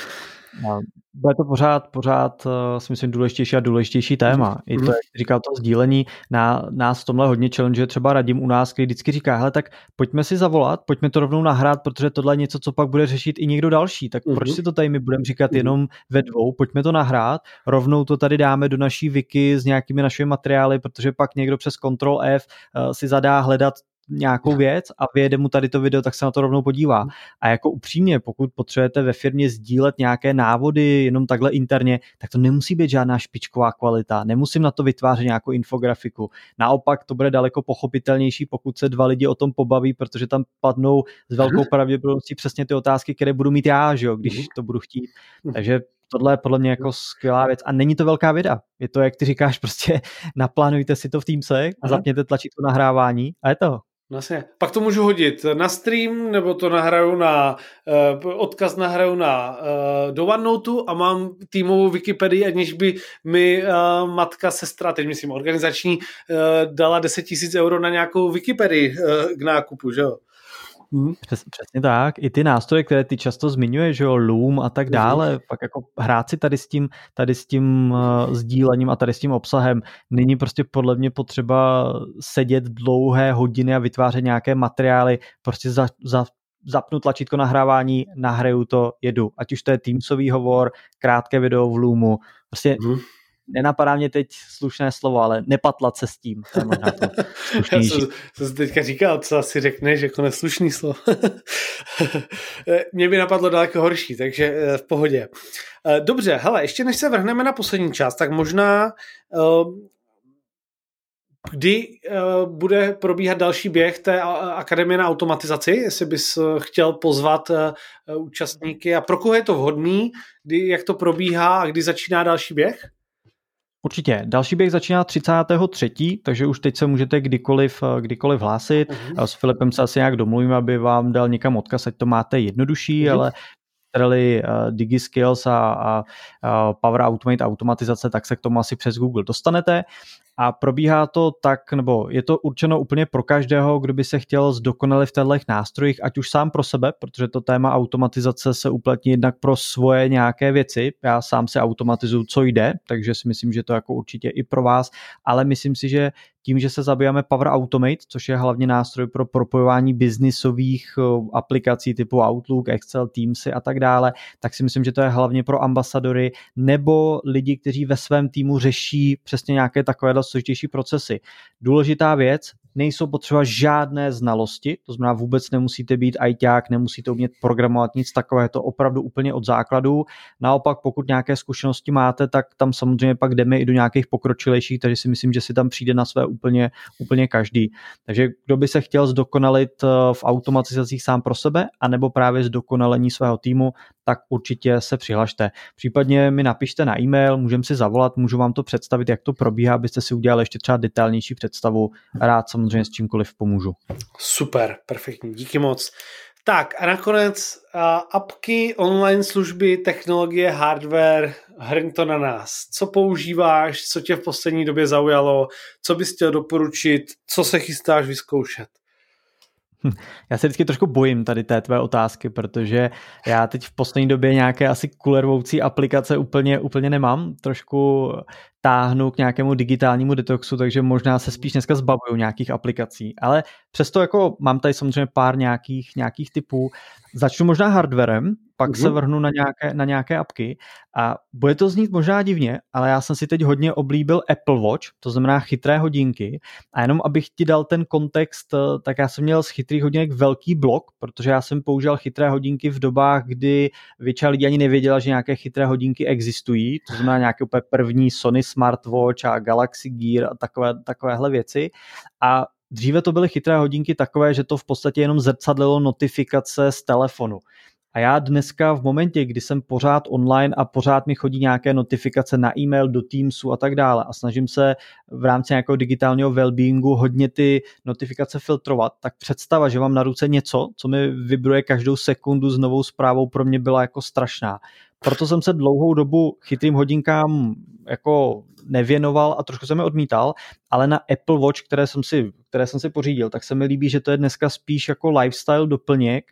Bude to pořád, pořád uh, si myslím důležitější a důležitější téma. I to, mhm. jak říkal, to sdílení na, nás v tomhle hodně challenge, třeba radím u nás, který vždycky říká, hele, tak pojďme si zavolat, pojďme to rovnou nahrát, protože tohle je něco, co pak bude řešit i někdo další. Tak uh-huh. proč mhm. si to tady my budeme říkat uh-huh. jenom ve dvou, pojďme to nahrát, rovnou to tady dáme do naší wiki s nějakými našimi materiály, protože pak někdo přes Ctrl F uh, si zadá hledat nějakou věc a vyjede mu tady to video, tak se na to rovnou podívá. A jako upřímně, pokud potřebujete ve firmě sdílet nějaké návody jenom takhle interně, tak to nemusí být žádná špičková kvalita. Nemusím na to vytvářet nějakou infografiku. Naopak to bude daleko pochopitelnější, pokud se dva lidi o tom pobaví, protože tam padnou s velkou [laughs] pravděpodobností přesně ty otázky, které budu mít já, že jo, když mhm. to budu chtít. Mhm. Takže tohle je podle mě jako skvělá věc a není to velká věda. Je to, jak ty říkáš, prostě [laughs] naplánujte si to v Teamsech a zapněte tlačítko nahrávání a je to. Vlastně. Pak to můžu hodit na stream, nebo to nahraju na, uh, odkaz nahraju na, uh, do OneNote a mám týmovou Wikipedii, aniž by mi uh, matka, sestra, teď myslím organizační, uh, dala 10 000 euro na nějakou Wikipedii uh, k nákupu, že jo? Hmm. Přes, přesně tak. I ty nástroje, které ty často zmiňuješ, že jo, Loom a tak mhm. dále, pak jako hrát si tady s tím, tady s tím uh, sdílením a tady s tím obsahem. Není prostě podle mě potřeba sedět dlouhé hodiny a vytvářet nějaké materiály, prostě za, za zapnu tlačítko nahrávání, nahraju to, jedu. Ať už to je Teamsový hovor, krátké video v Loomu. Prostě hmm nenapadá mě teď slušné slovo, ale nepatlat se s tím. To je možná to Já jsem, jsem teďka říkal, co asi řekneš jako neslušný slovo. [laughs] mě by napadlo daleko horší, takže eh, v pohodě. Eh, dobře, hele, ještě než se vrhneme na poslední část, tak možná eh, kdy bude probíhat další běh té Akademie na automatizaci, jestli bys chtěl pozvat účastníky a pro koho je to vhodný, kdy, jak to probíhá a kdy začíná další běh? Určitě. Další běh začíná 33. takže už teď se můžete kdykoliv, eh, kdykoliv hlásit. Uh-huh. S Filipem se asi nějak domluvím, aby vám dal někam odkaz, ať to máte jednodušší, uh-huh. ale chcete uh, DigiSkills a, a, a Power Automate automatizace, tak se k tomu asi přes Google dostanete a probíhá to tak, nebo je to určeno úplně pro každého, kdo by se chtěl zdokonalit v těchto nástrojích, ať už sám pro sebe, protože to téma automatizace se uplatní jednak pro svoje nějaké věci. Já sám se automatizuju, co jde, takže si myslím, že to jako určitě i pro vás, ale myslím si, že tím, že se zabýváme Power Automate, což je hlavně nástroj pro propojování biznisových eh, aplikací typu Outlook, Excel, Teamsy a tak dále, tak si myslím, že to je hlavně pro ambasadory nebo lidi, kteří ve svém týmu řeší přesně nějaké takové složitější procesy. Důležitá věc, nejsou potřeba žádné znalosti, to znamená vůbec nemusíte být ITák, nemusíte umět programovat nic takové, to opravdu úplně od základu. Naopak, pokud nějaké zkušenosti máte, tak tam samozřejmě pak jdeme i do nějakých pokročilejších, takže si myslím, že si tam přijde na své úplně, úplně každý. Takže kdo by se chtěl zdokonalit eh, v automatizacích sám pro sebe, anebo právě zdokonalení svého týmu, tak určitě se přihlašte. Případně mi napište na e-mail, můžeme si zavolat, můžu vám to představit, jak to probíhá, abyste si udělali ještě třeba detailnější představu. Rád samozřejmě s čímkoliv pomůžu. Super, perfektní, díky moc. Tak a nakonec uh, apky, online služby, technologie, hardware, hrň to na nás. Co používáš, co tě v poslední době zaujalo, co bys chtěl doporučit, co se chystáš vyzkoušet? Já se vždycky trošku bojím tady té tvé otázky, protože já teď v poslední době nějaké asi kulervoucí aplikace úplně, úplně nemám. Trošku táhnu k nějakému digitálnímu detoxu, takže možná se spíš dneska zbavuju nějakých aplikací. Ale přesto jako mám tady samozřejmě pár nějakých, nějakých typů. Začnu možná hardwarem, pak uh-huh. se vrhnu na nějaké, na nějaké apky a bude to znít možná divně, ale já jsem si teď hodně oblíbil Apple Watch, to znamená chytré hodinky a jenom abych ti dal ten kontext, tak já jsem měl z chytrých hodinek velký blok, protože já jsem používal chytré hodinky v dobách, kdy většina lidí ani nevěděla, že nějaké chytré hodinky existují, to znamená nějaké úplně první Sony Smartwatch a Galaxy Gear a takové, takovéhle věci a Dříve to byly chytré hodinky takové, že to v podstatě jenom zrcadlilo notifikace z telefonu. A já dneska v momentě, kdy jsem pořád online a pořád mi chodí nějaké notifikace na e-mail, do Teamsu a tak dále a snažím se v rámci nějakého digitálního wellbeingu hodně ty notifikace filtrovat, tak představa, že mám na ruce něco, co mi vibruje každou sekundu s novou zprávou, pro mě byla jako strašná. Proto jsem se dlouhou dobu chytrým hodinkám jako nevěnoval a trošku jsem je odmítal, ale na Apple Watch, které jsem si, které jsem si pořídil, tak se mi líbí, že to je dneska spíš jako lifestyle doplněk,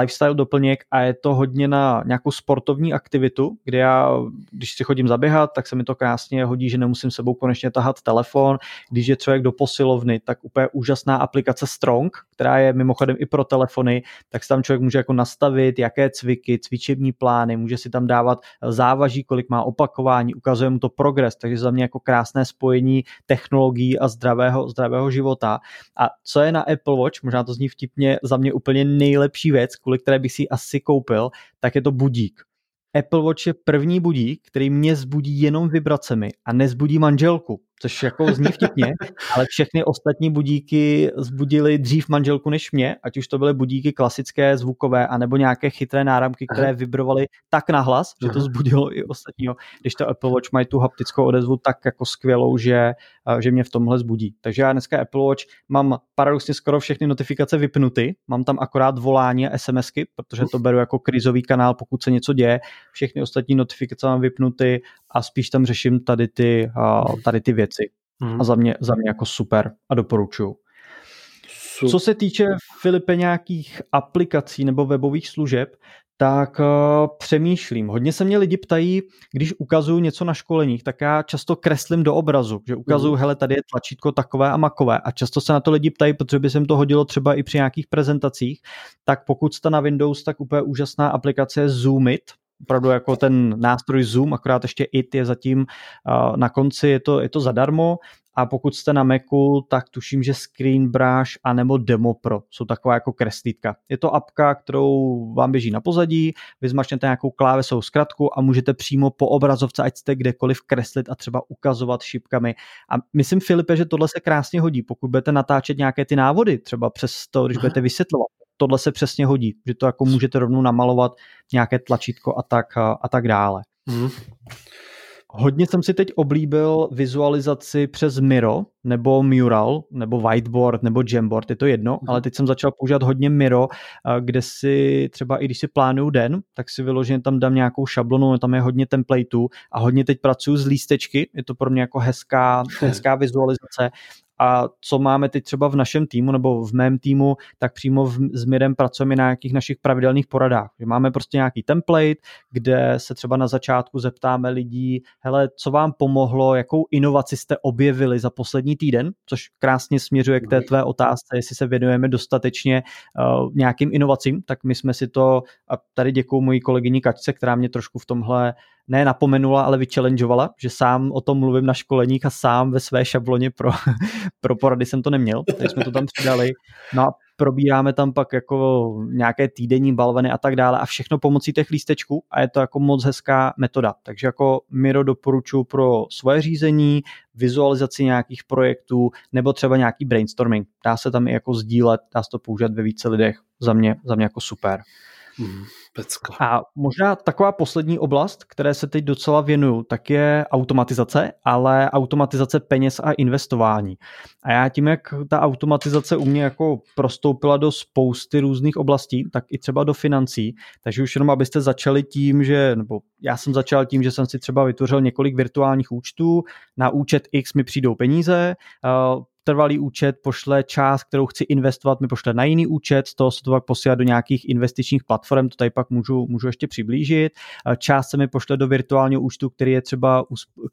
lifestyle doplněk a je to hodně na nějakou sportovní aktivitu, kde já, když si chodím zaběhat, tak se mi to krásně hodí, že nemusím sebou konečně tahat telefon, když je člověk do posilovny, tak úplně úžasná aplikace Strong, která je mimochodem i pro telefony, tak si tam člověk může jako nastavit, jaké cviky, cvičební plány, může si tam dávat závaží, kolik má opakování, ukazuje mu to progres, takže za mě jako krásné spojení technologií a zdravého, zdravého života. A co je na Apple Watch, možná to zní vtipně, za mě úplně nejlepší věc, kvůli které bych si asi koupil, tak je to budík. Apple Watch je první budík, který mě zbudí jenom vibracemi a nezbudí manželku což jako zní vtipně, ale všechny ostatní budíky zbudily dřív manželku než mě, ať už to byly budíky klasické, zvukové, anebo nějaké chytré náramky, které vibrovaly tak nahlas, že to zbudilo i ostatního. Když to Apple Watch mají tu haptickou odezvu tak jako skvělou, že, že mě v tomhle zbudí. Takže já dneska Apple Watch mám paradoxně skoro všechny notifikace vypnuty, mám tam akorát volání a SMSky, protože to beru jako krizový kanál, pokud se něco děje. Všechny ostatní notifikace mám vypnuty a spíš tam řeším tady ty, tady ty věci. Hmm. A za mě, za mě jako super a doporučuju. Co se týče, Filipe, nějakých aplikací nebo webových služeb, tak uh, přemýšlím. Hodně se mě lidi ptají, když ukazuju něco na školeních, tak já často kreslím do obrazu, že ukazuju, mm. hele, tady je tlačítko takové a makové a často se na to lidi ptají, protože by se to hodilo třeba i při nějakých prezentacích, tak pokud jste na Windows, tak úplně úžasná aplikace je Zoomit, opravdu jako ten nástroj Zoom, akorát ještě IT je zatím uh, na konci, je to, je to zadarmo a pokud jste na Macu, tak tuším, že Screen Brush a nebo Demo Pro jsou taková jako kreslítka. Je to apka, kterou vám běží na pozadí, vy zmačnete nějakou klávesovou zkratku a můžete přímo po obrazovce, ať jste kdekoliv kreslit a třeba ukazovat šipkami. A myslím, Filipe, že tohle se krásně hodí, pokud budete natáčet nějaké ty návody, třeba přes to, když budete vysvětlovat. Tohle se přesně hodí, že to jako můžete rovnou namalovat nějaké tlačítko a tak, a tak dále. Mm. Hodně jsem si teď oblíbil vizualizaci přes Miro, nebo Mural, nebo Whiteboard, nebo Jamboard, je to jedno, mm. ale teď jsem začal používat hodně Miro, kde si třeba i když si plánuju den, tak si vyloženě tam dám nějakou šablonu, tam je hodně templateů a hodně teď pracuji s lístečky, je to pro mě jako hezká, [laughs] hezká vizualizace a co máme teď třeba v našem týmu nebo v mém týmu, tak přímo v, s Mirem pracujeme na nějakých našich pravidelných poradách. Že máme prostě nějaký template, kde se třeba na začátku zeptáme lidí, hele, co vám pomohlo, jakou inovaci jste objevili za poslední týden, což krásně směřuje k té tvé otázce, jestli se věnujeme dostatečně uh, nějakým inovacím, tak my jsme si to, a tady děkuji mojí kolegyni Kačce, která mě trošku v tomhle ne napomenula, ale vychallengeovala, že sám o tom mluvím na školeních a sám ve své šabloně pro, [laughs] pro porady jsem to neměl, takže jsme to tam přidali. No a probíráme tam pak jako nějaké týdenní balveny a tak dále a všechno pomocí těch lístečků a je to jako moc hezká metoda. Takže jako Miro doporučuji pro svoje řízení, vizualizaci nějakých projektů nebo třeba nějaký brainstorming. Dá se tam i jako sdílet, dá se to použít ve více lidech, za mě, za mě jako super. Hmm, pecka. A možná taková poslední oblast, které se teď docela věnuju, tak je automatizace, ale automatizace peněz a investování. A já tím, jak ta automatizace u mě jako prostoupila do spousty různých oblastí, tak i třeba do financí, takže už jenom abyste začali tím, že, nebo já jsem začal tím, že jsem si třeba vytvořil několik virtuálních účtů, na účet X mi přijdou peníze, trvalý účet pošle část, kterou chci investovat, mi pošle na jiný účet, z toho se to pak posílá do nějakých investičních platform, to tady pak můžu, můžu ještě přiblížit. Část se mi pošle do virtuálního účtu, který je třeba,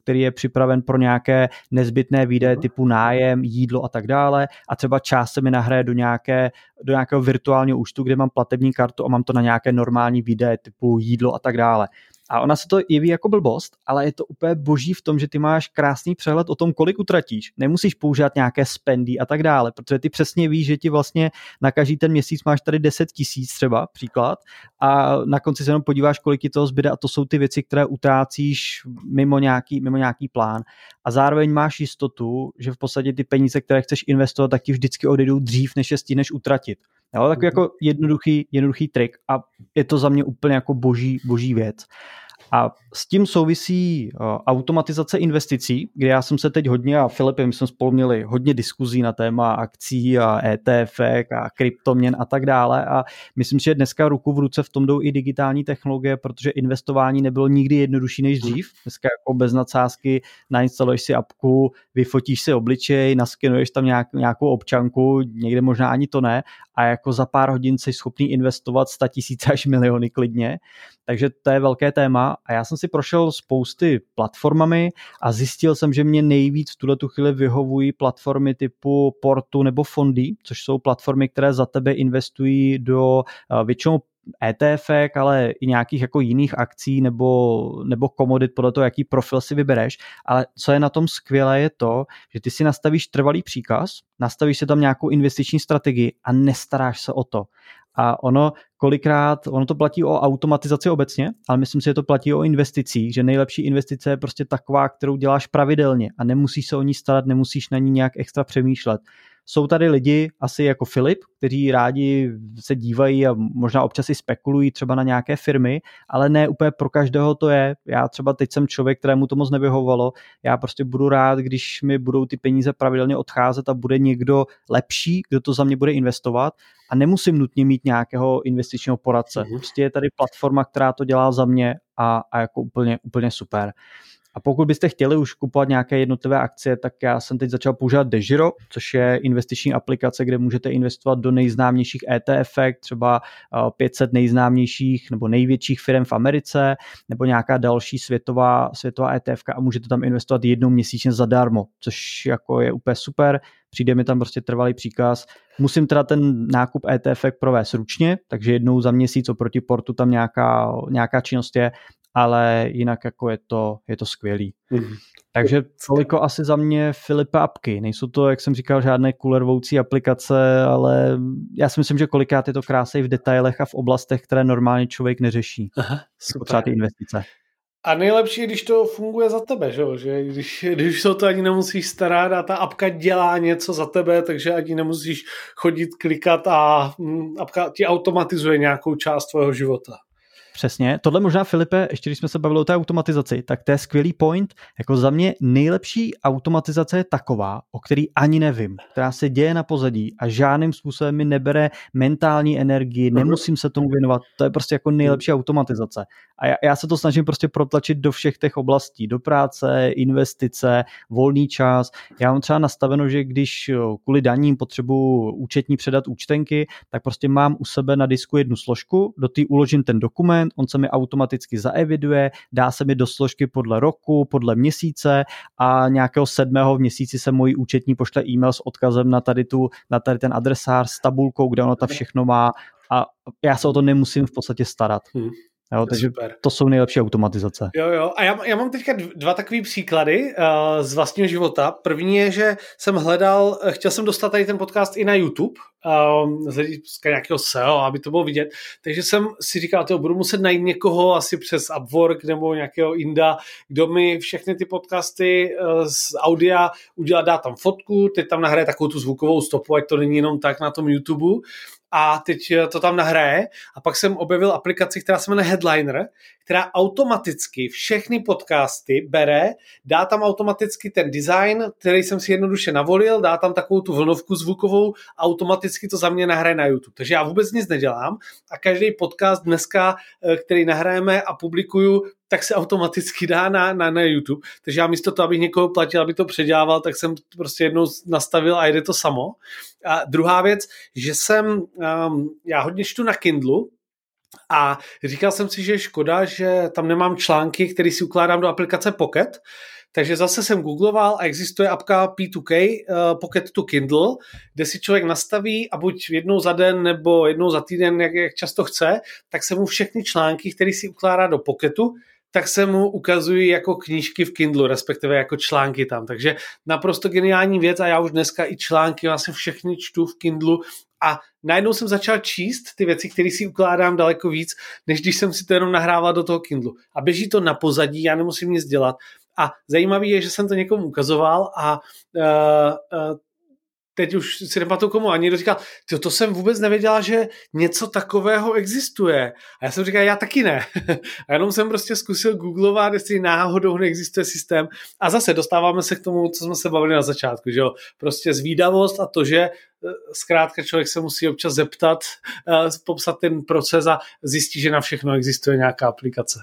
který je připraven pro nějaké nezbytné výdaje typu nájem, jídlo a tak dále a třeba část se mi nahraje do, nějaké, do nějakého virtuálního účtu, kde mám platební kartu a mám to na nějaké normální výdaje typu jídlo a tak dále. A ona se to jeví jako blbost, ale je to úplně boží v tom, že ty máš krásný přehled o tom, kolik utratíš. Nemusíš používat nějaké spendy a tak dále, protože ty přesně víš, že ti vlastně na každý ten měsíc máš tady 10 tisíc třeba, příklad, a na konci se jenom podíváš, kolik ti toho zbyde a to jsou ty věci, které utrácíš mimo nějaký, mimo nějaký plán. A zároveň máš jistotu, že v podstatě ty peníze, které chceš investovat, tak ti vždycky odejdou dřív, než je stíneš utratit. Jo, takový mhm. jako jednoduchý, jednoduchý trik a je to za mě úplně jako boží, boží věc. A s tím souvisí uh, automatizace investicí, kde já jsem se teď hodně, a Filipem jsme spolu měli hodně diskuzí na téma akcí a ETF a kryptoměn a tak dále a myslím, že dneska ruku v ruce v tom jdou i digitální technologie, protože investování nebylo nikdy jednodušší než dřív. Dneska jako bez nadsázky nainstaluješ si apku, vyfotíš si obličej, naskenuješ tam nějak, nějakou občanku, někde možná ani to ne a jako za pár hodin jsi schopný investovat 100 tisíce až miliony klidně. Takže to je velké téma a já jsem si prošel spousty platformami a zjistil jsem, že mě nejvíc v tuhle tu chvíli vyhovují platformy typu Portu nebo Fondy, což jsou platformy, které za tebe investují do eh, většinou ETF, ale i nějakých jako jiných akcí nebo, nebo komodit podle toho, jaký profil si vybereš. Ale co je na tom skvělé je to, že ty si nastavíš trvalý příkaz, nastavíš si tam nějakou investiční strategii a nestaráš se o to. A ono kolikrát, ono to platí o automatizaci obecně, ale myslím si, že to platí o investicích, že nejlepší investice je prostě taková, kterou děláš pravidelně a nemusíš se o ní starat, nemusíš na ní nějak extra přemýšlet. Jsou tady lidi, asi jako Filip, kteří rádi se dívají a možná občas i spekulují třeba na nějaké firmy, ale ne úplně pro každého to je. Já třeba teď jsem člověk, kterému to moc nevyhovovalo. Já prostě budu rád, když mi budou ty peníze pravidelně odcházet a bude někdo lepší, kdo to za mě bude investovat a nemusím nutně mít nějakého investičního poradce. Mm-hmm. Prostě je tady platforma, která to dělá za mě a, a jako úplně, úplně super. A pokud byste chtěli už kupovat nějaké jednotlivé akcie, tak já jsem teď začal používat Dejiro, což je investiční aplikace, kde můžete investovat do nejznámějších ETF, třeba 500 nejznámějších nebo největších firm v Americe, nebo nějaká další světová, světová ETF a můžete tam investovat jednou měsíčně zadarmo, což jako je úplně super přijde mi tam prostě trvalý příkaz. Musím teda ten nákup ETF provést ručně, takže jednou za měsíc oproti portu tam nějaká, nějaká činnost je, ale jinak jako je to, je to skvělý. Mm. Takže toliko asi za mě Filipe apky. Nejsou to, jak jsem říkal, žádné kulervoucí aplikace, ale já si myslím, že kolikrát je to krásej v detailech a v oblastech, které normálně člověk neřeší. Aha, super. Jako třeba ty investice. A nejlepší když to funguje za tebe, že, když, když se to ani nemusíš starat a ta apka dělá něco za tebe, takže ani nemusíš chodit, klikat a mm, apka ti automatizuje nějakou část tvého života. Přesně. Tohle možná, Filipe, ještě když jsme se bavili o té automatizaci, tak to je skvělý point. Jako za mě nejlepší automatizace je taková, o který ani nevím, která se děje na pozadí a žádným způsobem mi nebere mentální energii, mhm. nemusím se tomu věnovat. To je prostě jako nejlepší automatizace. A já, já se to snažím prostě protlačit do všech těch oblastí, do práce, investice, volný čas. Já mám třeba nastaveno, že když kvůli daním potřebuji účetní předat účtenky, tak prostě mám u sebe na disku jednu složku, do té uložím ten dokument, dokument, on se mi automaticky zaeviduje, dá se mi do složky podle roku, podle měsíce a nějakého sedmého v měsíci se můj účetní pošle e-mail s odkazem na tady, tu, na tady ten adresář s tabulkou, kde ono to všechno má a já se o to nemusím v podstatě starat. Hmm. Jo, takže super. to jsou nejlepší automatizace. Jo, jo. A já, já mám teďka dva takové příklady uh, z vlastního života. První je, že jsem hledal, eh, chtěl jsem dostat tady ten podcast i na YouTube, um, z hlediska nějakého SEO, aby to bylo vidět. Takže jsem si říkal, to budu muset najít někoho asi přes Upwork nebo nějakého Inda, kdo mi všechny ty podcasty uh, z audia udělá, dá tam fotku, teď tam nahraje takovou tu zvukovou stopu, ať to není jenom tak na tom YouTube a teď eh, to tam nahraje a pak jsem objevil aplikaci, která se jmenuje Headliner, která automaticky všechny podcasty bere, dá tam automaticky ten design, který jsem si jednoduše navolil, dá tam takovou tu vlnovku zvukovou, automaticky to za mě nahraje na YouTube. Takže já vůbec nic nedělám a každý podcast dneska, eh, který nahrajeme a publikuju, tak se automaticky dá na, na, na YouTube. Takže já místo toho, abych někoho platil, aby to předělával, tak jsem prostě jednou nastavil a jde to samo. A druhá věc, že jsem, um, já hodně čtu na Kindlu, a říkal jsem si, že je škoda, že tam nemám články, které si ukládám do aplikace Pocket, takže zase jsem googloval a existuje apka P2K, uh, Pocket to Kindle, kde si člověk nastaví a buď jednou za den nebo jednou za týden, jak, jak často chce, tak se mu všechny články, které si ukládá do Pocketu, tak se mu ukazují jako knížky v Kindlu, respektive jako články tam. Takže naprosto geniální věc a já už dneska i články vlastně všechny čtu v Kindlu a najednou jsem začal číst ty věci, které si ukládám daleko víc, než když jsem si to jenom nahrával do toho Kindlu. A běží to na pozadí, já nemusím nic dělat. A zajímavé je, že jsem to někomu ukazoval a uh, uh, teď už si nepamatuju komu, a někdo říkal, to, to jsem vůbec nevěděla, že něco takového existuje. A já jsem říkal, já taky ne. [laughs] a jenom jsem prostě zkusil googlovat, jestli náhodou neexistuje systém. A zase dostáváme se k tomu, co jsme se bavili na začátku, že jo. Prostě zvídavost a to, že eh, zkrátka člověk se musí občas zeptat, eh, popsat ten proces a zjistí, že na všechno existuje nějaká aplikace.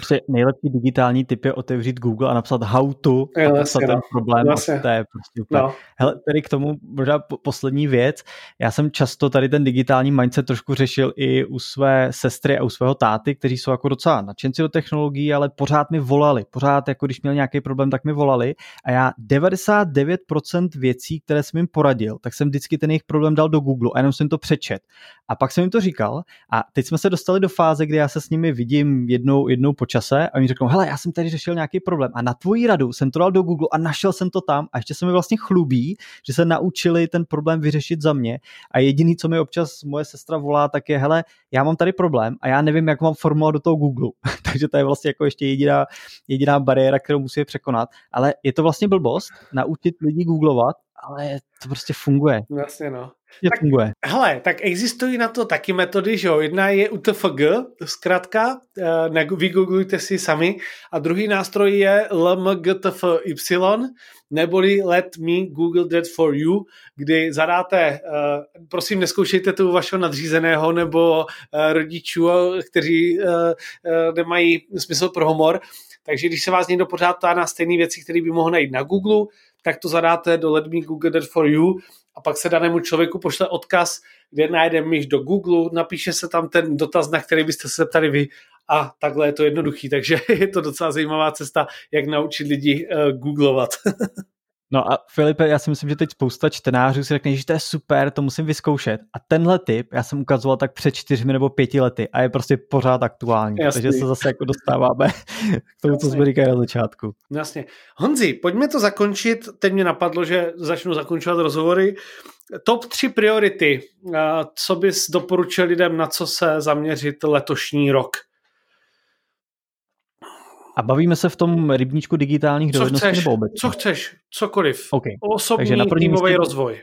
Prostě nejlepší digitální typ je otevřít Google a napsat how to a jo, napsat ten no. problém. Vlastně. To je prostě úplně. No. Hele, tady k tomu možná poslední věc. Já jsem často tady ten digitální mindset trošku řešil i u své sestry a u svého táty, kteří jsou jako docela nadšenci do technologií, ale pořád mi volali. Pořád, jako když měl nějaký problém, tak mi volali. A já 99% věcí, které jsem jim poradil, tak jsem vždycky ten jejich problém dal do Google a jenom jsem to přečet. A pak jsem jim to říkal a teď jsme se dostali do fáze, kdy já se s nimi vidím jednou, jednou po čase a oni řeknou, hele, já jsem tady řešil nějaký problém a na tvoji radu jsem to dal do Google a našel jsem to tam a ještě se mi vlastně chlubí, že se naučili ten problém vyřešit za mě a jediný, co mi občas moje sestra volá, tak je, hele, já mám tady problém a já nevím, jak mám formulovat do toho Google. [laughs] Takže to je vlastně jako ještě jediná, jediná bariéra, kterou musí překonat. Ale je to vlastně blbost, naučit lidi googlovat, ale to prostě funguje. Jasně no. Tak, funguje. Hele, tak existují na to taky metody, že jo. Jedna je UTFG, zkrátka, eh, vygooglujte si sami. A druhý nástroj je LMGTFY, neboli Let Me Google That For You, kdy zadáte, uh, prosím neskoušejte to u vašeho nadřízeného nebo uh, rodičů, kteří nemají smysl pro humor, takže když se vás někdo pořád ptá na stejné věci, které by mohl najít na Google, tak to zadáte do Let Me Google That For You a pak se danému člověku pošle odkaz, kde najde myš do Google, napíše se tam ten dotaz, na který byste se ptali vy a takhle je to jednoduchý, takže [laughs] je to docela zajímavá cesta, jak naučit lidi uh, googlovat. [laughs] No a Filipe, já si myslím, že teď spousta čtenářů si řekne, že to je super, to musím vyzkoušet. A tenhle typ já jsem ukazoval tak před čtyřmi nebo pěti lety a je prostě pořád aktuální. Jasný. Takže se zase jako dostáváme [laughs] k tomu, Jasný. co jsme říkali na začátku. Jasně. Honzi, pojďme to zakončit. Teď mě napadlo, že začnu zakončovat rozhovory. Top tři priority. Co bys doporučil lidem, na co se zaměřit letošní rok? A bavíme se v tom rybníčku digitálních dovedností nebo obecně? Co chceš, cokoliv. Okay. Osobní takže na týmový místě, rozvoj.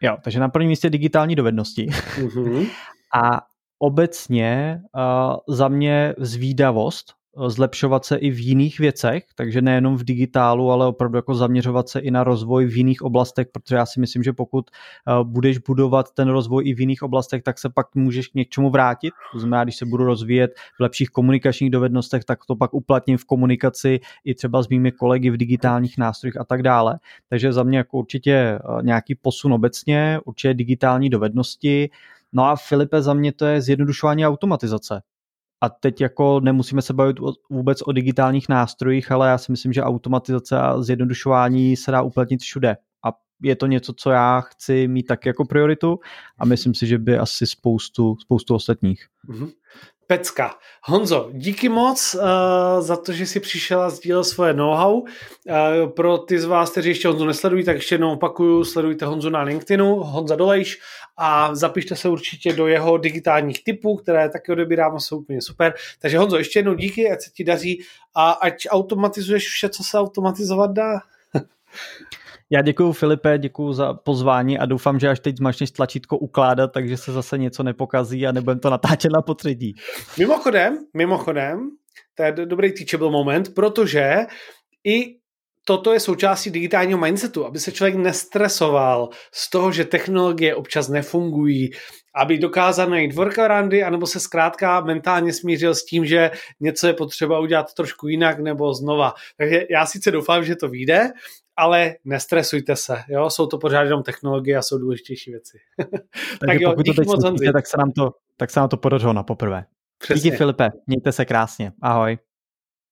Jo, takže na prvním místě digitální dovednosti. Uh-huh. [laughs] A obecně uh, za mě zvídavost, zlepšovat se i v jiných věcech, takže nejenom v digitálu, ale opravdu jako zaměřovat se i na rozvoj v jiných oblastech, protože já si myslím, že pokud eh, budeš budovat ten rozvoj i v jiných oblastech, tak se pak můžeš k něčemu vrátit. To znamená, když se budu rozvíjet v lepších komunikačních dovednostech, tak to pak uplatním v komunikaci i třeba s mými kolegy v digitálních nástrojích a tak dále. Takže za mě jako určitě eh, nějaký posun obecně, určitě digitální dovednosti, No a Filipe, za mě to je zjednodušování automatizace. A teď jako nemusíme se bavit vůbec o digitálních nástrojích, ale já si myslím, že automatizace a zjednodušování se dá uplatnit všude. A je to něco, co já chci mít tak jako prioritu a myslím si, že by asi spoustu, spoustu ostatních. Mm-hmm. Pecka. Honzo, díky moc uh, za to, že jsi přišel a sdílel svoje know-how. Uh, pro ty z vás, kteří ještě Honzu nesledují, tak ještě jednou opakuju, sledujte Honzu na LinkedInu, Honza Dolejš a zapište se určitě do jeho digitálních typů, které taky odebírám a jsou úplně super. Takže Honzo, ještě jednou díky, ať se ti daří a ať automatizuješ vše, co se automatizovat dá. [laughs] Já děkuji Filipe, děkuji za pozvání a doufám, že až teď zmačneš tlačítko ukládat, takže se zase něco nepokazí a nebudem to natáčet na potředí. Mimochodem, mimochodem, to je dobrý teachable moment, protože i toto je součástí digitálního mindsetu, aby se člověk nestresoval z toho, že technologie občas nefungují, aby dokázal najít workaroundy, anebo se zkrátka mentálně smířil s tím, že něco je potřeba udělat trošku jinak nebo znova. Takže já sice doufám, že to vyjde, ale nestresujte se, jo? jsou to pořád jenom technologie a jsou důležitější věci. [laughs] tak jo, pokud to teď moc, tak se nám to, tak se nám to podařilo na poprvé. Přesně. Díky Filipe, mějte se krásně, ahoj.